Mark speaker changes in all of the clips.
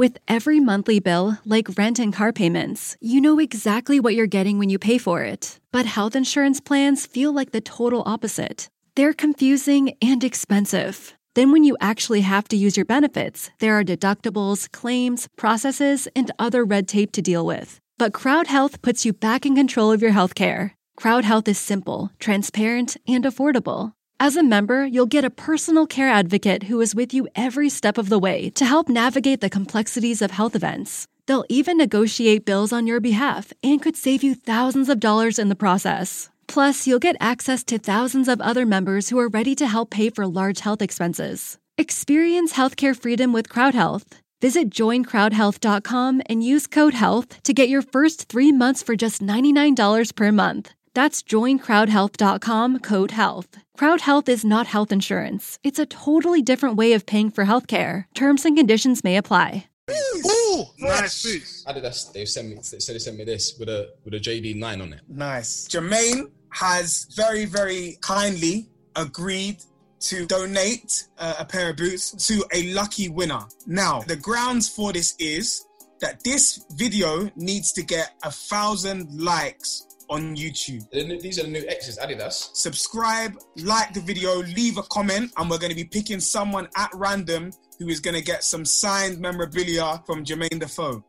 Speaker 1: With every monthly bill, like rent and car payments, you know exactly what you're getting when you pay for it. But health insurance plans feel like the total opposite. They're confusing and expensive. Then, when you actually have to use your benefits, there are deductibles, claims, processes, and other red tape to deal with. But Crowd Health puts you back in control of your healthcare. Crowd Health is simple, transparent, and affordable. As a member, you'll get a personal care advocate who is with you every step of the way to help navigate the complexities of health events. They'll even negotiate bills on your behalf and could save you thousands of dollars in the process. Plus, you'll get access to thousands of other members who are ready to help pay for large health expenses. Experience healthcare freedom with CrowdHealth. Visit joincrowdhealth.com and use code HEALTH to get your first three months for just $99 per month. That's joincrowdhealth.com code HEALTH. Crowd Health is not health insurance. It's a totally different way of paying for healthcare. Terms and conditions may apply.
Speaker 2: Ooh,
Speaker 3: Nice boots.
Speaker 2: Adidas, they sent me. They said they sent me this with a with a JD nine on it.
Speaker 3: Nice. Jermain has very, very kindly agreed to donate uh, a pair of boots to a lucky winner. Now, the grounds for this is that this video needs to get a thousand likes on YouTube.
Speaker 2: These are the new X's, Adidas.
Speaker 3: Subscribe, like the video, leave a comment, and we're going to be picking someone at random who is going to get some signed memorabilia from Jermain Defoe.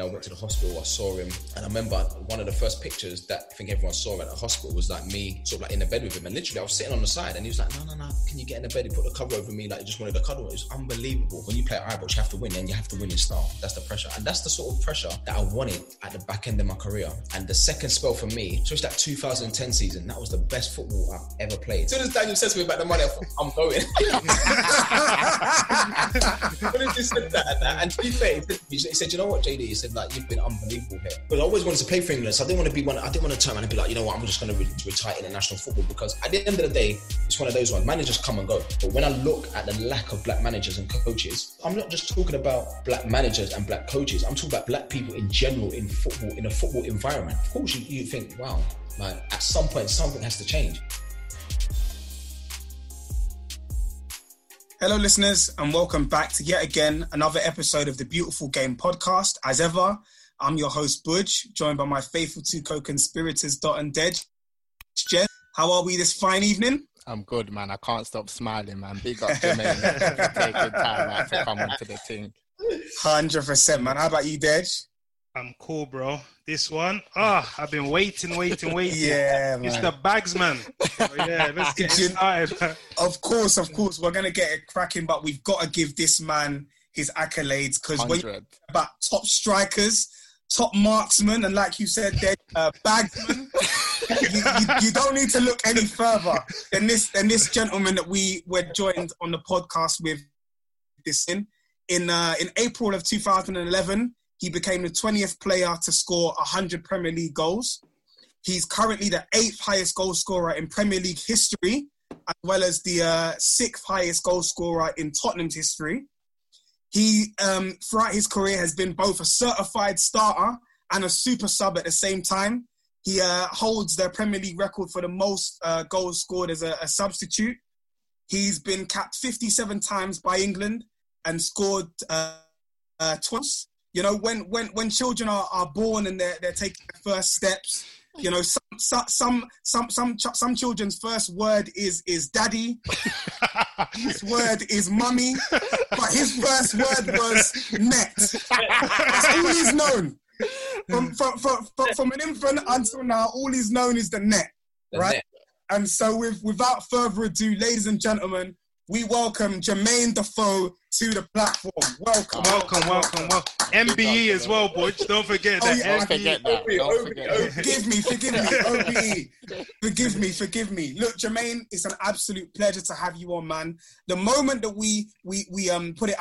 Speaker 2: I went to the hospital, I saw him, and I remember one of the first pictures that I think everyone saw at the hospital was like me sort of like in the bed with him. And literally, I was sitting on the side, and he was like, No, no, no, can you get in the bed? He put the cover over me, like he just wanted a cuddle. It was unbelievable. When you play at Ibrox, you have to win, and you have to win in style. That's the pressure. And that's the sort of pressure that I wanted at the back end of my career. And the second spell for me, so it's that 2010 season, that was the best football I've ever played. As soon as Daniel says to me about the money, I thought, I'm going. when he just said that, and, that, and to be fair, he said, he said, you know what, JD? He said, like, you've been unbelievable here. But I always wanted to play for England, so I didn't want to be one. I didn't want to turn around and be like, you know what, I'm just going to re- retire international football because at the end of the day, it's one of those ones. Managers come and go. But when I look at the lack of black managers and coaches, I'm not just talking about black managers and black coaches. I'm talking about black people in general in football, in a football environment. Of course, you, you think, wow, like at some point something has to change.
Speaker 3: Hello, listeners, and welcome back to yet again another episode of the Beautiful Game podcast. As ever, I'm your host, Buj, joined by my faithful two co conspirators, Dot and Dej. Jed, how are we this fine evening?
Speaker 4: I'm good, man. I can't stop smiling, man. Big up Jermaine for taking time out to come onto the team.
Speaker 3: 100%, man. How about you, Dej?
Speaker 5: I'm cool, bro. This one, ah, I've been waiting, waiting, waiting.
Speaker 3: Yeah,
Speaker 5: It's
Speaker 3: man.
Speaker 5: the bagsman. So, yeah, let's get
Speaker 3: you-
Speaker 5: started.
Speaker 3: Of course, of course, we're going to get it cracking, but we've got to give this man his accolades because when you
Speaker 4: 100.
Speaker 3: about top strikers, top marksmen, and like you said, Dej, uh, bagsman, you, you, you don't need to look any further than this than this gentleman that we were joined on the podcast with. This in in uh, in April of 2011, he became the 20th player to score 100 Premier League goals. He's currently the eighth highest goal scorer in Premier League history, as well as the uh, sixth highest goal scorer in Tottenham's history. He, um, throughout his career, has been both a certified starter and a super sub at the same time. He uh, holds the Premier League record for the most uh, goals scored as a, a, substitute. He's been capped 57 times by England and scored uh, uh twice. You know, when when when children are, are born and they're they're taking their first steps, you know, some some some some some, some children's first word is is daddy. his word is mummy, but his first word was net. That's all he's known. From, from, from, from, an infant until now, all he's known is the net, the right? Net. And so, with, without further ado, ladies and gentlemen, we welcome Jermain Defoe to the platform. Welcome,
Speaker 5: welcome, welcome, welcome. MBE as well, boys. Don't forget that. Oh, yeah. Don't forget that.
Speaker 3: Don't forget. Forgive me, forgive me, OBE. Forgive me, forgive me. Look, Jermain, it's an absolute pleasure to have you on, man. The moment that we we we um put it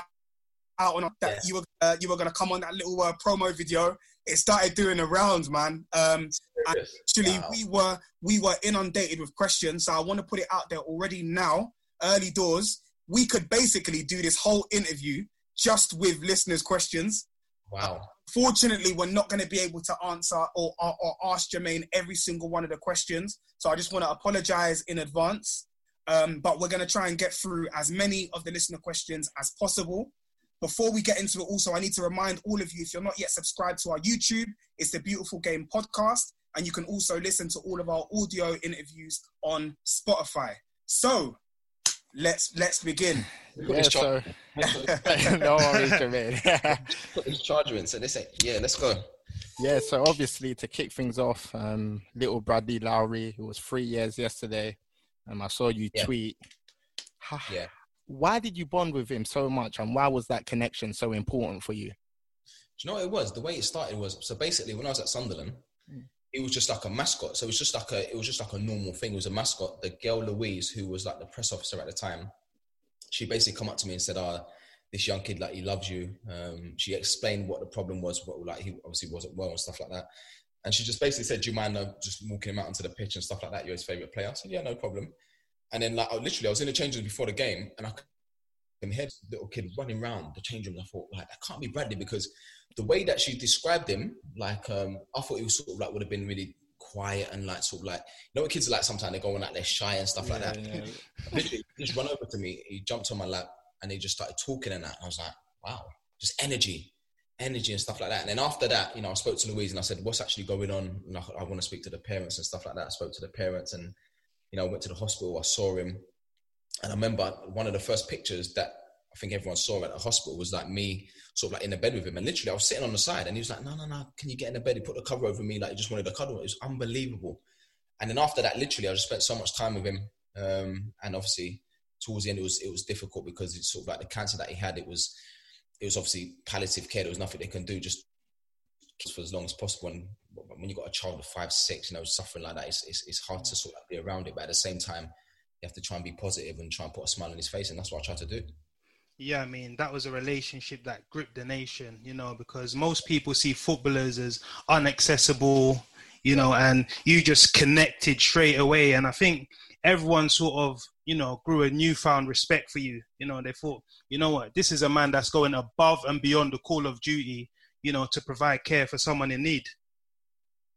Speaker 3: out on that yeah. you were uh, you were gonna come on that little uh, promo video, it started doing the rounds, man. Um, actually, wow. we were we were inundated with questions, so I want to put it out there already now early doors, we could basically do this whole interview just with listeners' questions.
Speaker 2: Wow.
Speaker 3: Fortunately, we're not going to be able to answer or, or, or, ask Jermain every single one of the questions. So I just want to apologize in advance. Um, but we're going to try and get through as many of the listener questions as possible. Before we get into it, also, I need to remind all of you if you're not yet subscribed to our YouTube, it's the Beautiful Game podcast. And you can also listen to all of our audio interviews on Spotify. So, let's let's begin.
Speaker 4: Yeah, so, no worries, Jermain.
Speaker 2: Put this charger in, so they say, yeah, let's go.
Speaker 4: Yeah, so obviously to kick things off, um, little Bradley Lowery, who was three years yesterday, um, I saw you yeah. tweet.
Speaker 2: yeah.
Speaker 4: Why did you bond with him so much, and why was that connection so important for you?
Speaker 2: Do you know what it was? The way it started was so basically when I was at Sunderland, it was just like a mascot. So it was just like a it was just like a normal thing. It was a mascot. The girl Louise, who was like the press officer at the time, she basically come up to me and said, "Ah, oh, this young kid like he loves you." Um, she explained what the problem was, what like he obviously wasn't well and stuff like that. And she just basically said, "Do you mind uh, just walking him out onto the pitch and stuff like that? You're his favorite player." I said, "Yeah, no problem." And then like literally, I was in the change room before the game, and I can hear this little kid running around the change room. I thought, like, that can't be Bradley because the way that she described him, like, um, I thought he was sort of like would have been really quiet and like sort of like you know what kids are like sometimes they're going like they're shy and stuff yeah, like that. Yeah. Literally, he just run over to me, he jumped on my lap and he just started talking and that. And I was like, wow, just energy, energy and stuff like that. And then after that, you know, I spoke to Louise and I said, what's actually going on? And I, I want to speak to the parents and stuff like that. I spoke to the parents and you know, I went to the hospital, I saw him. And I remember one of the first pictures that I think everyone saw at the hospital was like me sort of like in the bed with him. And literally I was sitting on the side and he was like, no, no, no, can you get in the bed? He put the cover over me like he just wanted a cuddle. It was unbelievable. And then after that, literally I just spent so much time with him. Um, and obviously towards the end, it was, it was difficult because it's sort of like the cancer that he had, it was, it was obviously palliative care. There was nothing they can do just for as long as possible. And when you've got a child of five, six, you know, suffering like that, it's, it's, it's hard to sort of be around it. But at the same time, you have to try and be positive and try and put a smile on his face. And that's what I try to do.
Speaker 5: Yeah, I mean, that was a relationship that gripped the nation, you know, because most people see footballers as unaccessible, you know, and you just connected straight away. And I think everyone sort of, you know, grew a newfound respect for you. You know, they thought, you know what, this is a man that's going above and beyond the call of duty, you know, to provide care for someone in need.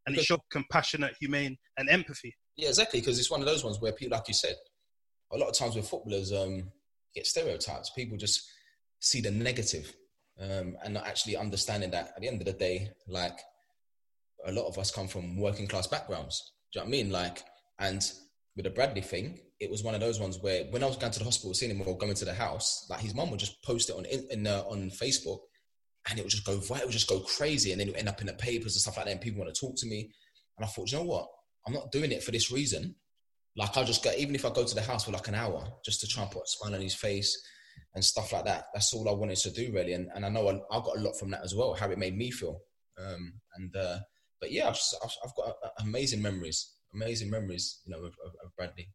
Speaker 5: And it showed compassionate, humane, and empathy.
Speaker 2: Yeah, exactly, because it's one of those ones where people, like you said, a lot of times with footballers, um, get stereotypes. People just see the negative, um, and not actually understanding that at the end of the day, like a lot of us come from working class backgrounds. Do you know what I mean? Like, and with the Bradley thing, it was one of those ones where when I was going to the hospital, seeing him or going to the house, like his mum would just post it on in, uh, on Facebook, and it would just go viral, it would just go crazy, and then it would end up in the papers and stuff like that, and people want to talk to me. And I thought, you know what? I'm not doing it for this reason. Like I'll just go, even if I go to the house for like an hour, just to try and put a smile on his face and stuff like that. That's all I wanted to do really. And, and I know I, I got a lot from that as well, how it made me feel. Um, and, uh, but yeah, I've, I've, got amazing memories, amazing memories, you know, of, of, of Bradley.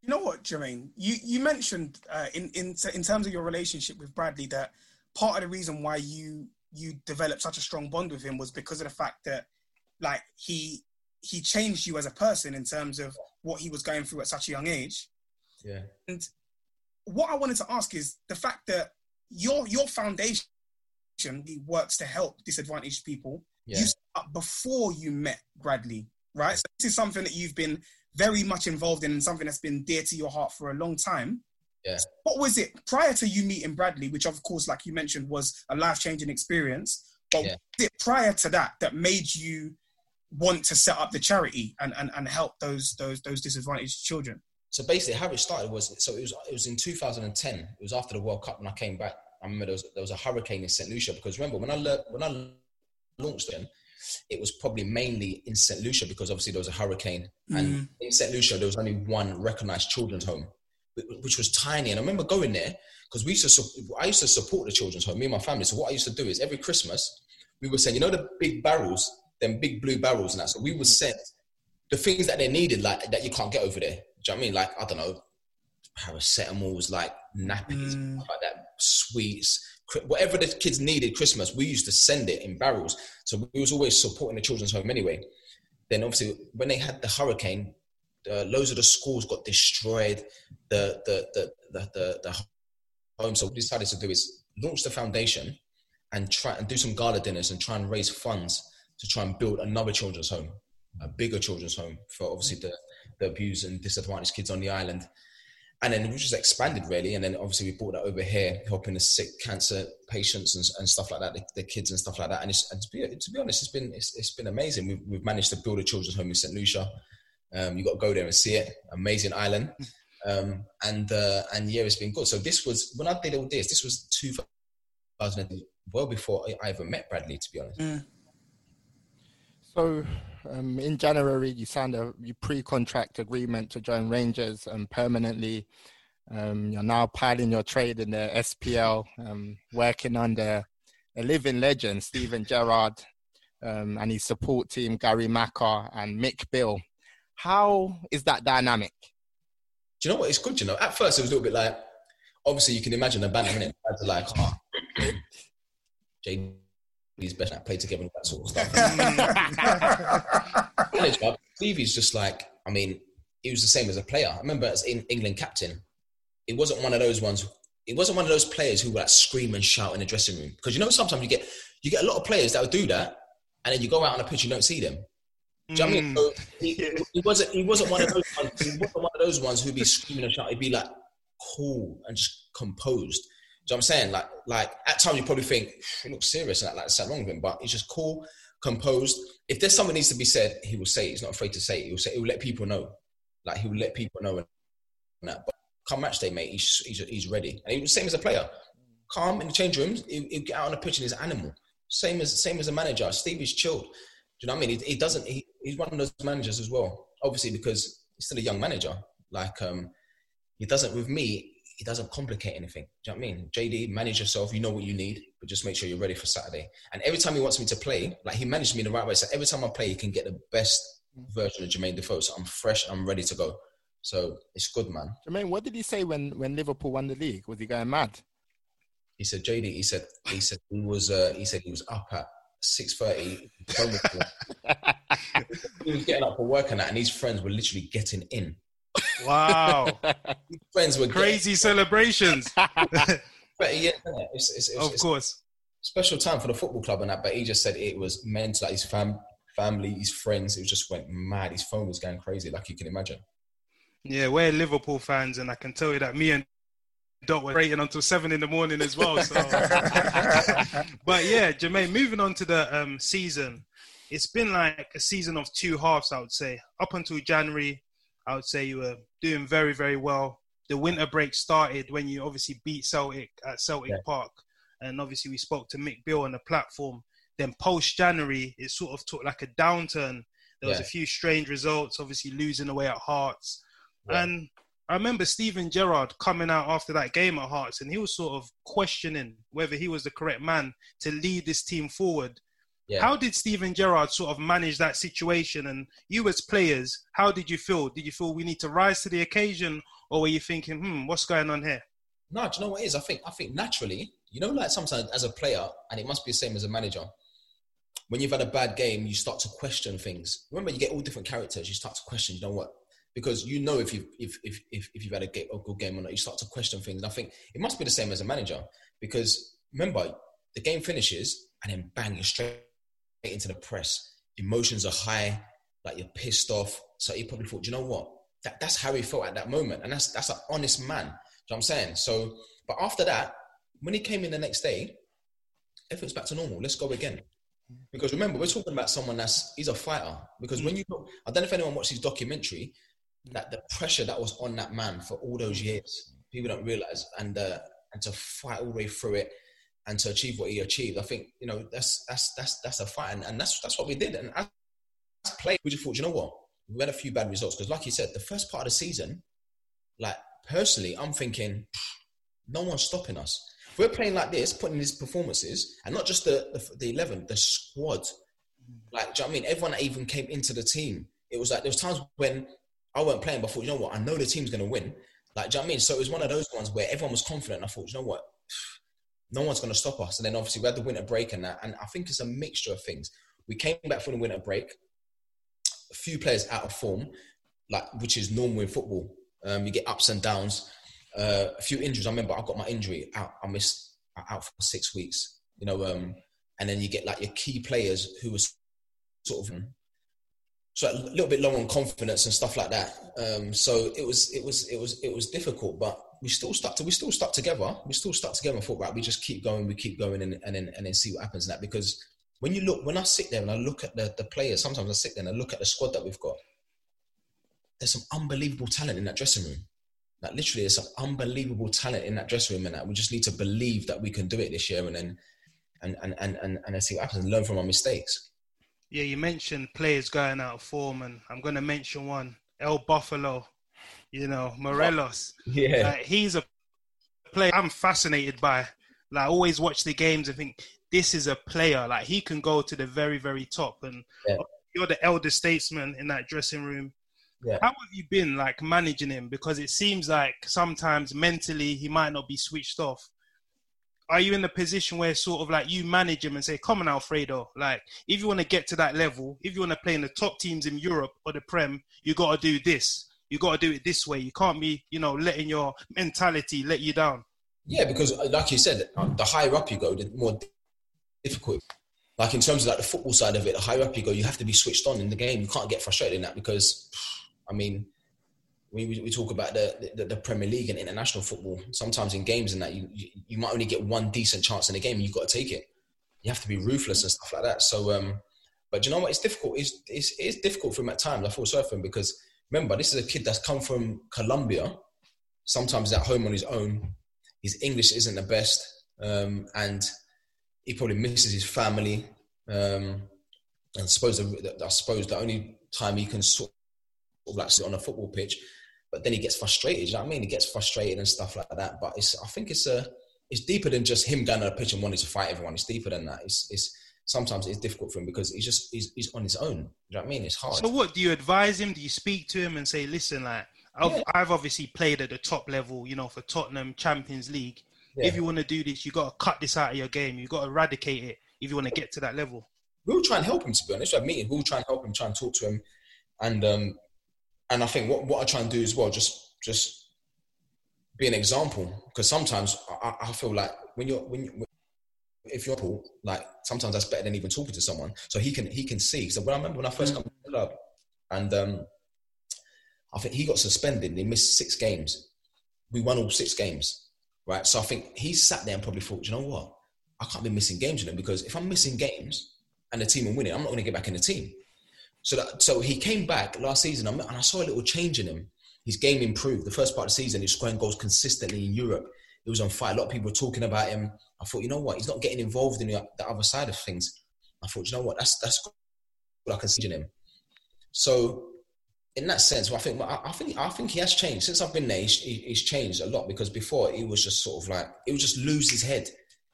Speaker 3: You know what, Jermain? You you mentioned uh, in in in terms of your relationship with Bradley that part of the reason why you you developed such a strong bond with him was because of the fact that like he he changed you as a person in terms of what he was going through at such a young age.
Speaker 2: Yeah.
Speaker 3: And what I wanted to ask is the fact that your your foundation works to help disadvantaged people.
Speaker 2: Yeah.
Speaker 3: You up before you met Bradley, right? So this is something that you've been very much involved in and something that's been dear to your heart for a long time.
Speaker 2: Yeah.
Speaker 3: What was it prior to you meeting Bradley, which of course, like you mentioned, was a life changing experience? But
Speaker 2: Yeah.
Speaker 3: was it prior to that that made you want to set up the charity and, and, and help those those those disadvantaged children?
Speaker 2: So basically, how it started was so it was it was in 2010. It was after the World Cup when I came back. I remember there was, there was a hurricane in St Lucia because remember when I learned, when I launched then, it was probably mainly in St Lucia because obviously there was a hurricane, and mm. in St Lucia there was only one recognized children's home, which was tiny. And I remember going there because we used to I used to support the children's home, me and my family. So what I used to do is every Christmas we would send you know the big barrels, them big blue barrels and that. So we would send the things that they needed, like that you can't get over there. Do you know what I mean? Like I don't know, paracetamols, like nappies, stuff like that, sweets, whatever the kids needed Christmas, we used to send it in barrels. So we was always supporting the children's home anyway. Then obviously when they had the hurricane, uh, loads of the schools got destroyed. The the the the the, the home. So we decided to do is launch the foundation and try and do some gala dinners and try and raise funds to try and build another children's home, a bigger children's home for obviously the, the abused and disadvantaged kids on the island. And then we just expanded really. And then obviously we brought that over here, helping the sick cancer patients and, and stuff like that, the, the kids and stuff like that. And, and to, be, to be honest, it's been, it's, it's been amazing. We've, we've managed to build a children's home in St. Lucia. Um, you got to go there and see it. Amazing island. Um, and, uh, and yeah, it's been good. So this was, when I did all this, this was 2000, well before I- even met Bradley, to be honest.
Speaker 4: So, um, in January, you signed a pre-contract agreement to join Rangers um, permanently. Um, you're now piling your trade in the SPL, um, working under a living legend, Steven Gerrard, um, and his support team, Gary Macker and Mick Beale. How is that dynamic?
Speaker 2: Do you know what? It's good, you know. At first, it was a little bit like, obviously, you can imagine the banter, innit? Fans are like, oh, JD's best at play together and that sort of stuff. Manager, Stevie's just like, I mean, he was the same as a player. I remember as in England captain, it wasn't one of those ones. It wasn't one of those players who would like scream and shout in the dressing room because you know sometimes you get you get a lot of players that would do that, and then you go out on a pitch, and you don't see them. Do you know what I mean? So he, mm. he wasn't. He wasn't one of those ones. He wasn't one of those ones who'd be screaming and shouting. He'd be like cool and just composed. You know what I'm saying? Like, like at times you probably think he looks serious and that, like something wrong with him, but he's just cool, composed. If there's something needs to be said, he will say. it. He's not afraid to say. it. He will say. He will let people know. Like he will let people know and that. But come match day, mate, he's he's, he's ready. And he was same as a player, calm in the change rooms. He, he'll get out on the pitch and he's an animal. Same as same as a manager. Stevie's chilled. Do you know what I mean? He, he doesn't. He, he's one of those managers as well. Obviously, because he's still a young manager. Like um, he doesn't with me. He doesn't complicate anything. Do you know what I mean? JD, manage yourself. You know what you need, but just make sure you're ready for Saturday. And every time he wants me to play, like he managed me in the right way. So every time I play, he can get the best version of Jermain Defoe. So I'm fresh. I'm ready to go. So it's good, man.
Speaker 4: Jermain, what did he say when, when Liverpool won the league? Was he going mad?
Speaker 2: He said, JD. He said, he said he was. Uh, he said he was up at six thirty. he was getting up for work and that, and his friends were literally getting in.
Speaker 5: Wow.
Speaker 2: Friends were
Speaker 5: Crazy celebrations.
Speaker 2: But yeah, it's, it's, it's,
Speaker 5: of course.
Speaker 2: special time for the football club and that. But he just said it was meant like his fam, family, his friends. It just went mad. His phone was going crazy, like you can imagine.
Speaker 5: Yeah, we're Liverpool fans, and I can tell you that me and Dot were waiting until seven in the morning as well. So. but yeah, Jermain, moving on to the um, season, it's been like a season of two halves, I would say. Up until January, I would say you were doing very, very well. The winter break started when you obviously beat Celtic at Celtic
Speaker 2: Yeah.
Speaker 5: Park, and obviously we spoke to Mick Beale on the platform. Then post January, it sort of took like a downturn. There was
Speaker 2: Yeah.
Speaker 5: a few strange results, obviously losing away at Hearts.
Speaker 2: Yeah.
Speaker 5: And I remember Steven Gerrard coming out after that game at Hearts, and he was sort of questioning whether he was the correct man to lead this team forward.
Speaker 2: Yeah.
Speaker 5: How did Steven Gerrard sort of manage that situation? And you, as players, how did you feel? Did you feel we need to rise to the occasion, or were you thinking, "Hmm, what's going on here"?
Speaker 2: No, do you know what it is? I think I think naturally, you know, like sometimes as a player, and it must be the same as a manager. when you've had a bad game, you start to question things. Remember, you get all different characters. You start to question. You know what? Because you know if you if if if, if you've had a, game, a good game or not, you start to question things. And I think it must be the same as a manager because remember, the game finishes and then bang, you're straight into the press. Emotions are high, like you're pissed off. So he probably thought, you know what? That, that's how he felt at that moment, and that's that's an honest man. You know what I'm saying? So, but after that, when he came in the next day, everything's back to normal. Let's go again. Because remember, we're talking about someone that's he's a fighter. Because mm. when you look, I don't know if anyone watched his documentary, that the pressure that was on that man for all those years, people don't realize, and uh, and to fight all the way through it, and to achieve what he achieved, I think you know that's that's that's that's a fight, and, and that's that's what we did. And as play, we just thought, you know what, we had a few bad results because, like you said, the first part of the season, like personally, I'm thinking, no one's stopping us. If we're playing like this, putting these performances, and not just the, the, the 11, the squad, like, you know I mean? Everyone that even came into the team, it was like there was times when I weren't playing, but I thought, you know what, I know the team's going to win. Like, you know I mean? So it was one of those ones where everyone was confident. I thought, you know what, no one's going to stop us. And then obviously we had the winter break and that. And I think it's a mixture of things. We came back from the winter break, a few players out of form, like which is normal in football. Um, you get ups and downs uh, a few injuries. I remember I got my injury out. I missed out for six weeks. You know, um, and then you get like your key players who was sort of so a little bit low on confidence and stuff like that. Um, so it was it was it was it was difficult, but we still stuck to we still stuck together. We still stuck together and thought, right, we just keep going, we keep going, and, and then and then see what happens. And that because when you look, when I sit there and I look at the the players, sometimes I sit there and I look at the squad that we've got. There's some unbelievable talent in that dressing room. Like literally, there's some unbelievable talent in that dressing room, and that we just need to believe that we can do it this year, and then and and and and, and see what happens and learn from our mistakes.
Speaker 5: Yeah, you mentioned players going out of form, and I'm going to mention one, El Buffalo. You know, Morelos.
Speaker 2: Yeah,
Speaker 5: like, he's a player I'm fascinated by. Like, I always watch the games and think this is a player. Like, he can go to the very, very top. And yeah. you're the elder statesman in that dressing room. Yeah. How have you been like managing him? Because it seems like sometimes mentally he might not be switched off. Are you in the position where sort of like you manage him and say, "Come on, Alfredo. Like, if you want to get to that level, if you want to play in the top teams in Europe or the Prem, you got to do this. You got to do it this way. You can't be, you know, letting your mentality let you down."
Speaker 2: Yeah, because uh, like you said, uh, the higher up you go, the more difficult. Like in terms of like the football side of it, the higher up you go, you have to be switched on in the game. You can't get frustrated in that because I mean, we, we talk about the, the, the, Premier League and international football. Sometimes in games and that, you, you, might only get one decent chance in a game. You've got to take it. You have to be ruthless and stuff like that. So, um, but you know what? It's difficult. It's, it's, it's difficult for him at times. I feel sorry for him because remember, this is a kid that's come from Colombia. Sometimes at home on his own. His English isn't the best, um, and he probably misses his family. Um, and I suppose the, I suppose the only time he can sort of like sit on a football pitch. But then he gets frustrated. You know what I mean? He gets frustrated and stuff like that. But it's I think it's a it's deeper than just him going on a pitch and wanting to fight everyone. It's deeper than that. It's it's sometimes it's difficult for him because he's just he's, he's on his own. Do you know what I mean? It's hard.
Speaker 5: So what do you advise him? Do you speak to him and say, listen, like I've, yeah. I've obviously played at the top level, you know, for Tottenham Champions League. Yeah. If you want to do this, you got to cut this out of your game. You got to eradicate it if you want to get to that level.
Speaker 2: We'll try and help him. To be honest, we have meeting. We'll try and help him. Try and talk to him, and um, and I think what, what I try and do as well, just just be an example because sometimes I, I, feel like when you're when you, if you're like sometimes that's better than even talking to someone so he can he can see so when I remember when I first mm. come to the club and um, I think he got suspended he missed six games we won all six games right so I think he sat there and probably thought you know what I can't be missing games in it because if I'm missing games and the team are winning I'm not going to get back in the team so that, so he came back last season, and I saw a little change in him. His game improved. The first part of the season, he's scoring goals consistently in Europe. He was on fire. A lot of people were talking about him. I thought, you know what? He's not getting involved in the, the other side of things. I thought, you know what? That's that's what I can see in him. So, in that sense, well, I think I, I, think I think he has changed since I've been there. He's, he's changed a lot because before he was just sort of like he would just lose his head.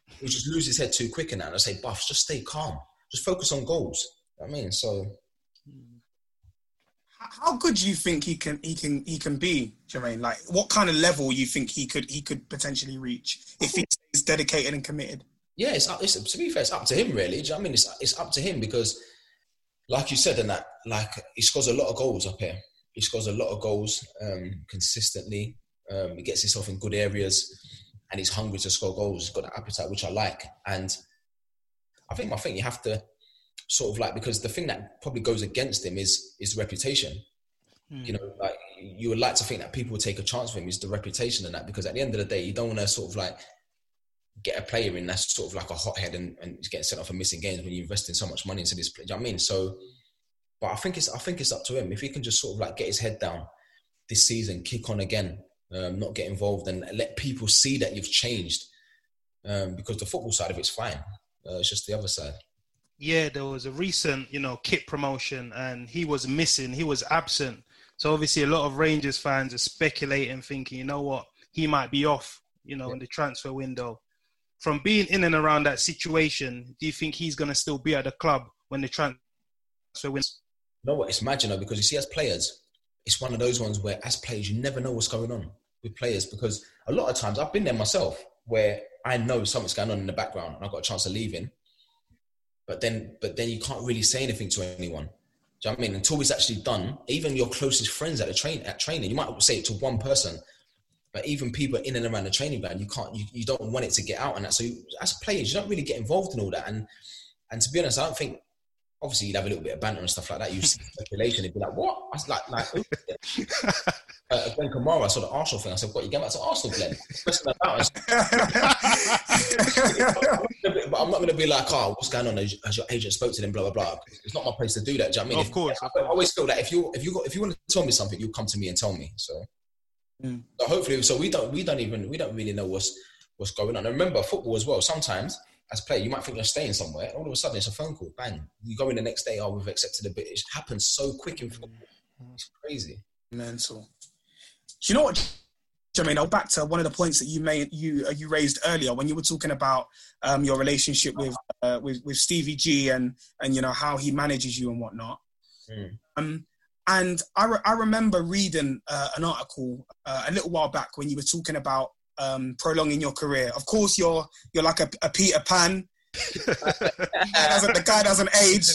Speaker 2: He would just lose his head too quick. And I say, Buffs, just stay calm. Just focus on goals. I mean, so
Speaker 3: how good do you think he can he can he can be, Jermain? Like, what kind of level you think he could he could potentially reach if he stays dedicated and committed?
Speaker 2: yeah, it's. It's, to be fair, it's up to him really. You know I mean, it's it's up to him because, like you said, and that like he scores a lot of goals up here. He scores a lot of goals um, consistently. Um, he gets himself in good areas, and he's hungry to score goals. He's got an appetite, which I like. And I think my thing you have to sort of like because the thing that probably goes against him is is reputation. Mm. You know, like you would like to think that people would take a chance with him is the reputation and that because at the end of the day, you don't want to sort of like get a player in that's sort of like a hothead and, and getting sent off for missing games when you're investing so much money into this player. You know I mean? So, but I think it's I think it's up to him if he can just sort of like get his head down this season, kick on again, um, not get involved, and let people see that you've changed. Um, because the football side of it's fine, uh, it's just the other side.
Speaker 5: Yeah, there was a recent, you know, kit promotion, and he was missing. He was absent. So obviously, a lot of Rangers fans are speculating, thinking, you know what, he might be off, you know, yeah. in the transfer window from being in and around that situation, do you think he's going to still be at the club when the transfer wins?
Speaker 2: No, what it's magical because you see, as players, it's one of those ones where, as players, you never know what's going on with players because a lot of times I've been there myself where I know something's going on in the background and I've got a chance of leaving, but then, but then you can't really say anything to anyone. Do you know I mean? Until it's actually done, even your closest friends at the train at training, you might say it to one person, but even people in and around the training ground, you can't, you, you don't want it to get out and that. So you, as players, you don't really get involved in all that. And and to be honest, I don't think. Obviously, you'd have a little bit of banter and stuff like that. You see speculation, it'd be like, "What?" I was like, "Like." uh, Glenn Kamara, I saw the Arsenal thing. I said, "What? You get back to Arsenal, Glenn?" but I'm not going to be like, "Oh, what's going on?" As your agent spoke to them, blah blah blah. It's not my place to do that. Do you know I mean?
Speaker 5: Of course.
Speaker 2: I, I always feel that if you if you got, if you want to tell me something, you'll come to me and tell me. So Mm. So hopefully, so we don't we don't even we don't really know what's what's going on. And remember, football as well. Sometimes as a player, you might think you're staying somewhere. All of a sudden, it's a phone call. Bang! You go in the next day. Oh, we've accepted a bit. It happens so quick in football. It's crazy.
Speaker 3: Mental. Do you know what? Jermain, I'll back to one of the points that you made, you uh, you raised earlier when you were talking about um, your relationship with, uh, with with Stevie G and and you know how he manages you and whatnot. Mm. Um, and I, re- I remember reading uh, an article uh, a little while back when you were talking about um, prolonging your career. Of course, you're you're like a, a Peter Pan. the guy doesn't age.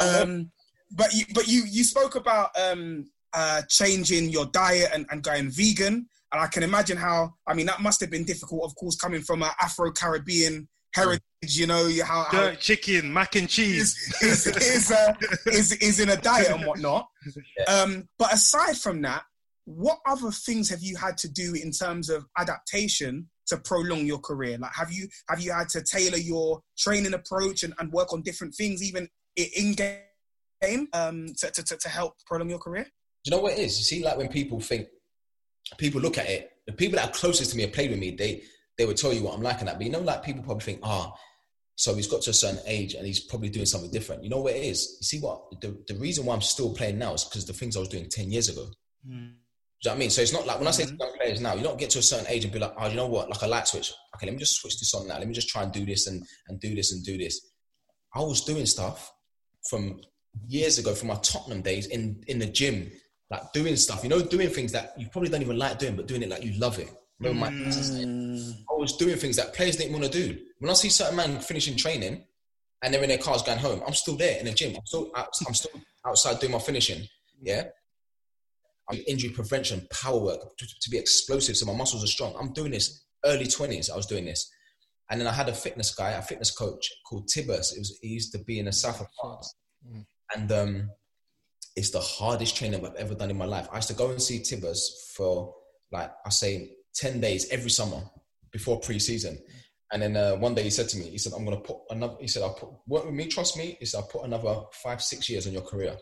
Speaker 3: Um, but you but you you spoke about um, uh, changing your diet and, and going vegan. And I can imagine how I mean that must have been difficult, of course, coming from an Afro Caribbean heritage. You know how,
Speaker 5: how chicken, mac and cheese
Speaker 3: is is, is, uh, is, is in a diet and whatnot. Um, but aside from that, what other things have you had to do in terms of adaptation to prolong your career? Like, have you have you had to tailor your training approach and, and work on different things, even in game, um, to, to, to help prolong your career?
Speaker 2: Do you know what it is? You see, like when people think, people look at it, the people that are closest to me have played with me, they they would tell you what I'm like and that. But you know, like people probably think, ah, oh, so he's got to a certain age and he's probably doing something different. You know what it is? You see what the, the reason why I'm still playing now is because the things I was doing 10 years ago. Mm. Do you know what I mean? So it's not like when I say mm-hmm. players now, you don't get to a certain age and be like, oh, you know what? Like a light switch. Okay, let me just switch this on now. Let me just try and do this and, and do this and do this. I was doing stuff from years ago from my Tottenham days in, in the gym, like doing stuff, you know, doing things that you probably don't even like doing, but doing it like you love it. No, my, mm. I was doing things that players didn't want to do. When I see certain men finishing training and they're in their cars going home, I'm still there in the gym. I'm still, I'm still outside doing my finishing. Yeah. I'm injury prevention, power work to, to be explosive so my muscles are strong. I'm doing this early 20s. I was doing this. And then I had a fitness guy, a fitness coach called Tibus. It was, he used to be in the south of France. Mm. And um, it's the hardest training I've ever done in my life. I used to go and see Tibus for like, I say 10 days every summer before pre-season. And then uh, one day he said to me, he said, I'm going to put another, he said, I'll put, work with me, trust me. He said, I'll put another five, six years on your career.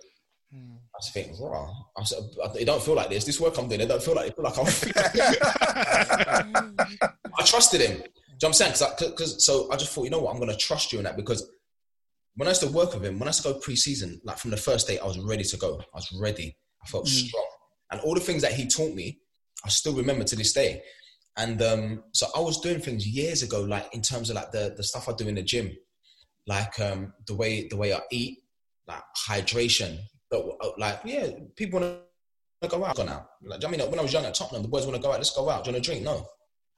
Speaker 2: Hmm. I was thinking, wow. I said, it don't feel like this. This work I'm doing, it don't feel like it. Feel like I'm. I trusted him. Do you know what I'm saying? Cause, Cause, so I just thought, you know what? I'm going to trust you in that because when I used to work with him, when I used to go pre-season, like from the first day, I was ready to go. I was ready. I felt mm. strong. And all the things that he taught me, I still remember to this day. And um, so I was doing things years ago, like in terms of like the, the stuff I do in the gym, like um, the way the way I eat, like hydration. Uh, like, yeah, people want to go out. Go out. Like, I mean, when I was young at Tottenham, the boys want to go out. Let's go out. Do you want to drink? No.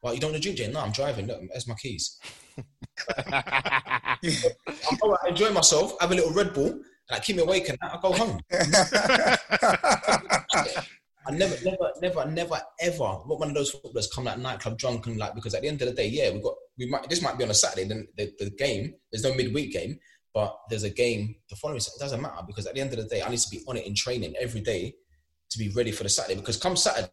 Speaker 2: Well, you don't want to drink? No, I'm driving. Look, there's my keys. I go out, enjoy myself, have a little Red Bull, like keep me awake, and I go home. I never, never, never, never, ever not one of those footballers come like nightclub drunk and like because at the end of the day, yeah, we got we might this might be on a Saturday, then the, the game there's no midweek game, but there's a game the following. It doesn't matter because at the end of the day, I need to be on it in training every day to be ready for the Saturday. Because come Saturday,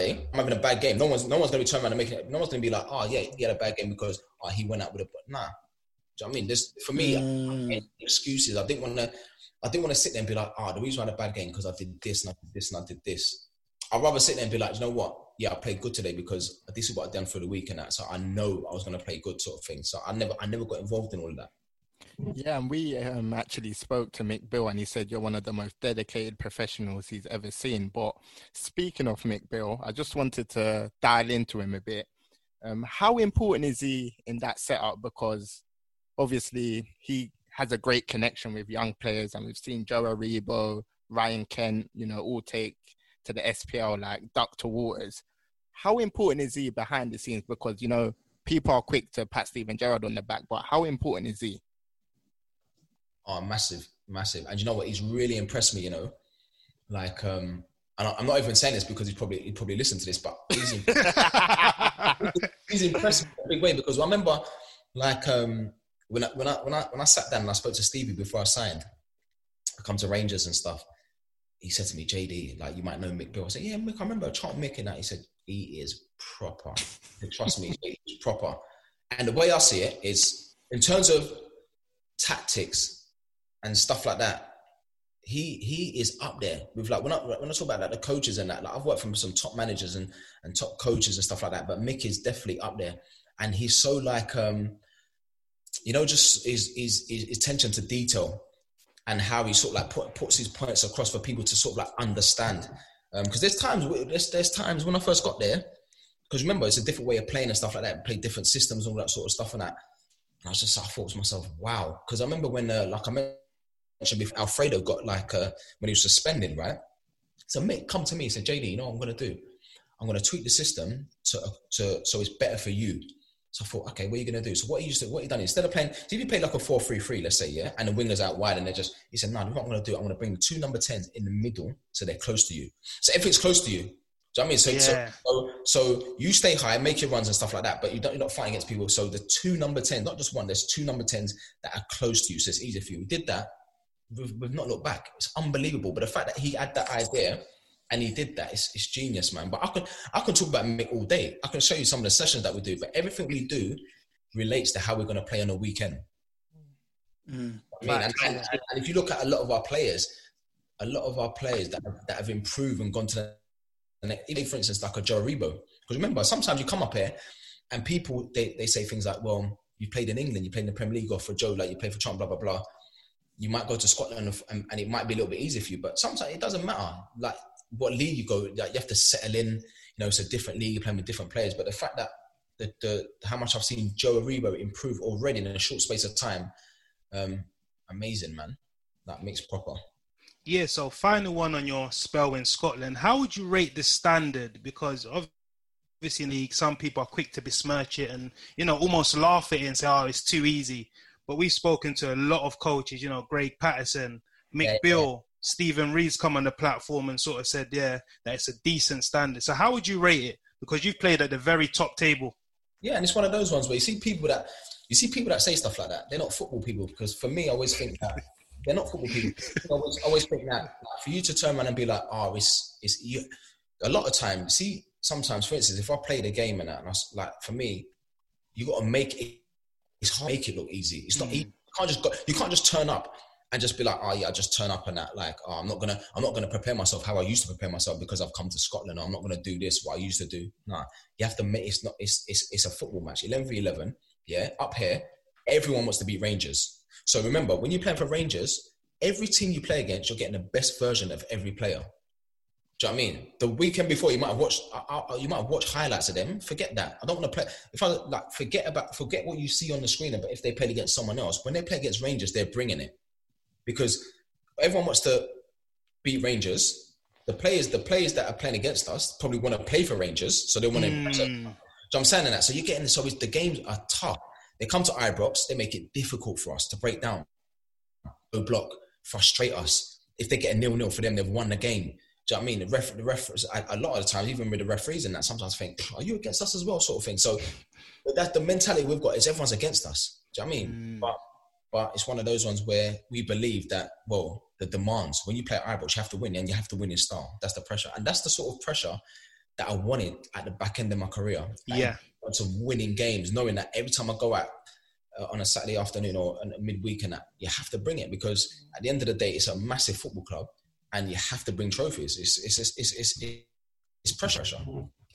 Speaker 2: I'm having a bad game. No one's no one's gonna be turning around and making it. No one's gonna be like, oh yeah, he had a bad game because oh, he went out with a But nah, do you know what I mean? This for me, mm. excuses. I didn't want to. I didn't want to sit there and be like, oh, the reason I had a bad game because I did this and I did this and I did this. I'd rather sit there and be like, you know what? Yeah, I played good today because this is what I've done for the week and that. So I know I was going to play good sort of thing. So I never, I never got involved in all of that.
Speaker 4: Yeah, and we um, actually spoke to Mick Beale, and he said you're one of the most dedicated professionals he's ever seen. But speaking of Mick Beale, I just wanted to dial into him a bit. Um, how important is he in that setup? Because obviously he has a great connection with young players, and we've seen Joe Aribo, Ryan Kent, you know, all take to the SPL like Dr. Waters. How important is he behind the scenes? Because you know people are quick to pat Steven Gerrard on the back, but how important is he?
Speaker 2: Oh, massive, massive. And you know what? He's really impressed me. You know, like um, and I'm not even saying this because he's probably he probably listened to this, but he's impressed, he's impressed in a big way because I remember like um when I, when I when I when I sat down and I spoke to Stevie before I signed, I come to Rangers and stuff. He said to me, JD, like you might know Mick Beale. I said, Yeah, Mick, I remember chat Mick and that. He said, he is proper. Trust me, he's proper. And the way I see it is in terms of tactics and stuff like that, he he is up there with like when I when I talk about like the coaches and that, like I've worked from some top managers and and top coaches and stuff like that, but Mick is definitely up there. And he's so like um you know, just his, his, his attention to detail and how he sort of like put, puts his points across for people to sort of like understand. Because um, there's times there's, there's times when I first got there, because remember it's a different way of playing and stuff like that. Play different systems, and all that sort of stuff and that. And I was just I thought to myself, wow. Because I remember when uh, like I mentioned before, Alfredo got like uh, when he was suspended, right? So Mick come to me and said, JD, you know what I'm gonna do? I'm gonna tweak the system to, to so it's better for you. So I thought, okay, what are you going to do? So what he used to, what he done instead of playing, so if you play like a 4-3-3, let's say, yeah, and the wingers out wide and they're just, he said, no, what I'm going to do, I'm going to bring the two number 10s in the middle so they're close to you. So everything's close to you. Do you know I mean? So, yeah. so, so, you stay high, make your runs and stuff like that, but you don't, you're not fighting against people. So the two number 10s, not just one, there's two number 10s that are close to you. So it's easier for you. We did that. We've, we've not looked back. It's unbelievable. But the fact that he had that idea and he did that. It's, it's genius, man. But I can I can talk about Mick all day. I can show you some of the sessions that we do. But everything we do relates to how we're going to play on a weekend. Mm. I mean, and, and, and, if you look at a lot of our players, a lot of our players that have, that have improved and gone to the next, for instance, like a Joe Aribo. Because remember, sometimes you come up here and people they, they say things like, "Well, you played in England, you played in the Premier League, or for Joe, like you played for Trump, blah blah blah." You might go to Scotland and, and, it might be a little bit easier for you, but sometimes it doesn't matter. Like what league you go, like you have to settle in. You know, it's a different league, you're playing with different players. But the fact that the, the how much I've seen Joe Aribo improve already in a short space of time. Um, amazing, man. That makes proper.
Speaker 5: Yeah, so final one on your spell in Scotland. How would you rate the standard? Because obviously in the league, some people are quick to besmirch it and, you know, almost laugh at it and say, oh, it's too easy. But we've spoken to a lot of coaches, you know, Greg Patterson, Mick yeah, Beale, yeah. Stephen Reed's come on the platform and sort of said, yeah, that it's a decent standard. So how would you rate it? Because you've played at the very top table.
Speaker 2: Yeah, and it's one of those ones where you see people that you see people that say stuff like that. They're not football people because for me, I always think that they're not football people. I always, always think that like, for you to turn around and be like, oh, it's it's you. A lot of time, see, sometimes, for instance, if I played a game and that, and I, like for me, you got to make it. It's hard to make it look easy. It's not. Mm. Easy. You can't just go. You can't just turn up and just be like, oh yeah, I just turn up and that. Like, oh, I'm not gonna, I'm not gonna prepare myself how I used to prepare myself because I've come to Scotland. I'm not gonna do this what I used to do. Nah, you have to make. It's not. It's it's it's a football match. Eleven v eleven. Yeah, up here, everyone wants to beat Rangers. So remember, when you're playing for Rangers, every team you play against, you're getting the best version of every player. Do you know what I mean? The weekend before, you might have watched, uh, uh, you might have watched highlights of them. Forget that. I don't want to play. If I like, forget about, forget what you see on the screen. But if they play against someone else, when they play against Rangers, they're bringing it because everyone wants to beat Rangers. The players, the players that are playing against us probably want to play for Rangers, so they want to. Mm. So, so I'm saying that. So you're getting so the games are tough. They come to Ibrox, they make it difficult for us to break down, go block, frustrate us. If they get a nil nil for them, they've won the game. Do you know what I mean? The ref, the ref, a, lot of the times, even with the referees and that, sometimes I think, are you against us as well, sort of thing. So that's the mentality we've got is everyone's against us. Do you know what I mean? Mm. But but it's one of those ones where we believe that well, the demands when you play at Ibrox, you have to win and you have to win in style. That's the pressure, and that's the sort of pressure that I wanted at the back end of my career.
Speaker 5: Yeah,
Speaker 2: to winning games, knowing that every time I go out uh, on a Saturday afternoon or a midweek and that, you have to bring it because at the end of the day, it's a massive football club and you have to bring trophies. It's it's it's it's, it's, it's pressure.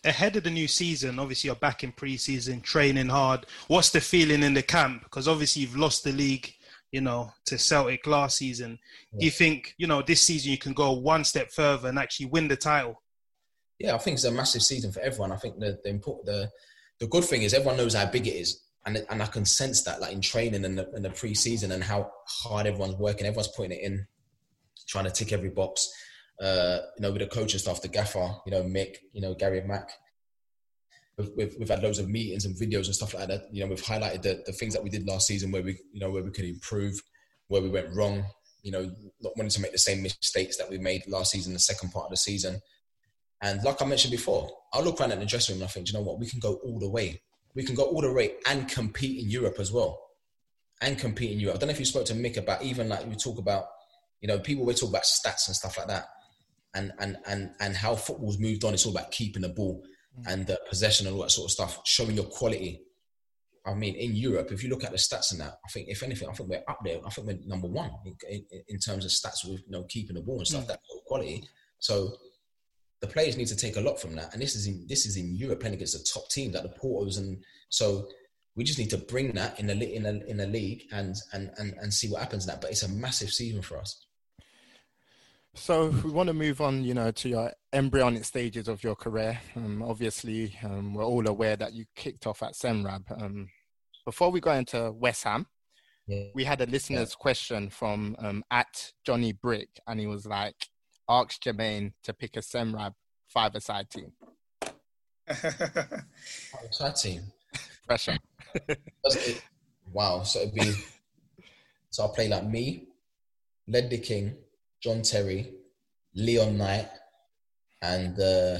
Speaker 5: Ahead of the new season, obviously you're back in pre-season, training hard. What's the feeling in the camp? Because obviously you've lost the league, you know, to Celtic last season. Yeah. Do you think, you know, this season you can go one step further and actually win the title?
Speaker 2: Yeah, I think it's a massive season for everyone. I think the the important the the good thing is everyone knows how big it is. And, and I can sense that, like in training and the, in the pre-season, and how hard everyone's working. Everyone's putting it in, trying to tick every box. Uh, you know, with the coaching staff, the gaffer, you know, Mick, you know, Gary Mack. We've, we've, we've, had loads of meetings and videos and stuff like that. You know, we've highlighted the, the things that we did last season where we, you know, where we could improve, where we went wrong. You know, not wanting to make the same mistakes that we made last season, the second part of the season. And like I mentioned before, I look around at the dressing room and I think, you know what, we can go all the way. We can go all the way and compete in Europe as well. And compete in Europe. I don't know if you spoke to Mick about even like we talk about you know, people we talk about stats and stuff like that, and and and and how football's moved on. It's all about keeping the ball mm. and the possession and all that sort of stuff, showing your quality. I mean, in Europe, if you look at the stats and that, I think if anything, I think we're up there. I think we're number one in, in, in terms of stats with you know keeping the ball and stuff. Mm. That quality. So the players need to take a lot from that. And this is in this is in Europe playing against the top teams like the Portos, and so we just need to bring that in the in a in a league and and and and see what happens. That, but it's a massive season for us.
Speaker 4: So we want to move on, you know, to your embryonic stages of your career. Um, obviously, um, we're all aware that you kicked off at Senrab. Um, before we go into West Ham, yeah. we had a listener's yeah. question from um, at Johnny Brick, and he was like, "Ask Jermaine to pick a Senrab five-a-side team."
Speaker 2: five-a-side team.
Speaker 4: Pressure.
Speaker 2: wow. So it'd be. So I'll play like me, Ledley King. John Terry, Leon Knight, and uh,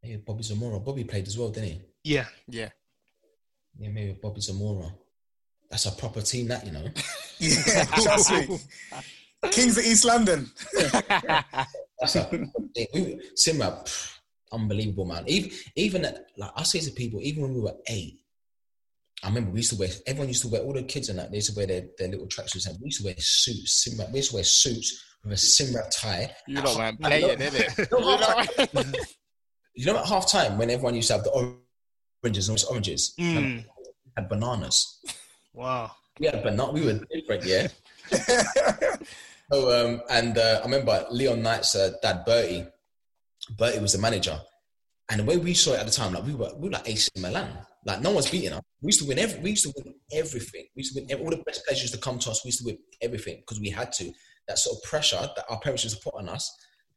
Speaker 2: maybe Bobby Zamora. Bobby played as well, didn't he?
Speaker 5: Yeah,
Speaker 4: yeah,
Speaker 2: yeah. Maybe Bobby Zamora. That's a proper team, that you know.
Speaker 3: yeah, trust me. Kings of East London.
Speaker 2: That's a we, Simba, unbelievable man. Even even at, like I say to people, even when we were eight, I remember we used to wear, everyone used to wear, all the kids and that, they used to wear their, their little tracksuits. And we used to wear suits, Senrab, we used to wear suits with a Senrab tie.
Speaker 4: You don't want to play it, innit?
Speaker 2: you know at half time when everyone used to have the oranges and oranges,
Speaker 5: mm.
Speaker 2: had bananas.
Speaker 5: Wow.
Speaker 2: We had banana, we were different, yeah. so, um, and uh, I remember Leon Knight's uh, dad, Bertie, Bertie was the manager. And the way we saw it at the time, like we were, we were like AC Milan. Like no one's beating us. We used to win every. We used to win everything. We used to win all the best players used to come to us. We used to win everything because we had to. That sort of pressure that our parents used to put on us,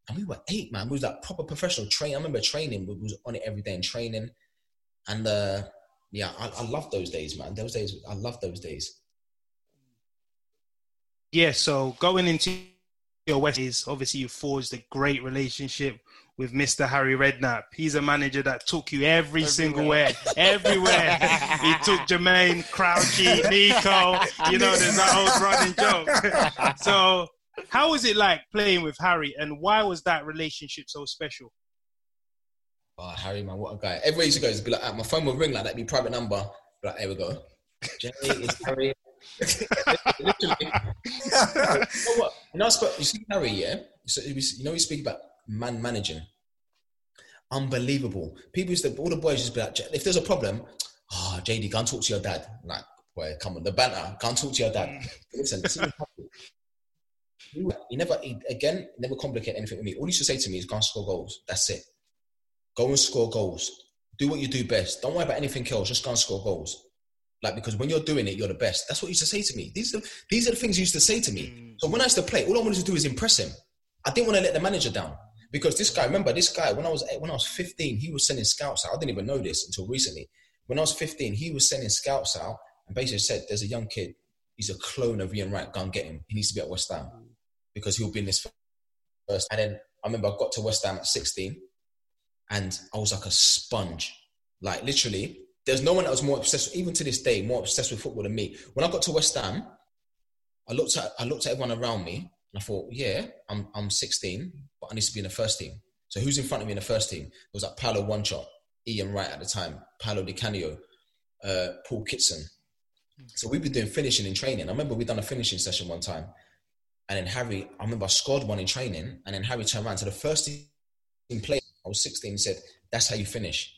Speaker 2: and we were eight, man. We was like proper professional train. I remember training. We was on it every day and training, and uh, yeah, I, I love those days, man. Those days, I love those days.
Speaker 5: Yeah. So going into your West is obviously you forged a great relationship with Mr. Harry Redknapp. He's a manager that took you every everywhere. single way, everywhere. he took Jermaine, Crouchy, Nico. You know, there's that old running joke. so, how was it like playing with Harry, and why was that relationship so special?
Speaker 2: Oh, Harry, man, what a guy! Everywhere used to go, be like, ah, my phone would ring like that, be private number. Be like, there we go. Jenny is Harry. Literally. you know what? You know, you see Harry, yeah. So you know, we speak about man managing. Unbelievable. People used to, all the boys used to be like, if there's a problem, oh, JD, go and talk to your dad. Like, boy, come on, the banter, go and talk to your dad. Mm. Listen, he never, he, again, never complicate anything with me. All he used to say to me is, go and score goals. That's it. Go and score goals. Do what you do best. Don't worry about anything else. Just go and score goals. Like because when you're doing it, you're the best. That's what he used to say to me. These are these are the things he used to say to me. Mm. So when I used to play, all I wanted to do is impress him. I didn't want to let the manager down. Because this guy, remember this guy when I was when I was 15, he was sending scouts out. I didn't even know this until recently. When I was 15, he was sending scouts out and basically said, "There's a young kid. He's a clone of Ian Wright. Go and get him. He needs to be at West Ham because he'll be in this first. And then I remember I got to West Ham at 16, and I was like a sponge. Like literally, there's no one that was more obsessed, even to this day, more obsessed with football than me. When I got to West Ham, I looked at I looked at everyone around me and I thought, yeah, I'm I'm 16, but I need to be in the first team. So who's in front of me in the first team? It was like Paulo Wanchope, Ian Wright at the time, Paolo Di Canio, uh, Paul Kitson. So we've been doing finishing in training. I remember we done a finishing session one time, and then Harry, I remember I scored one in training, and then Harry turned around to the first team player. I was 16. He said, "That's how you finish."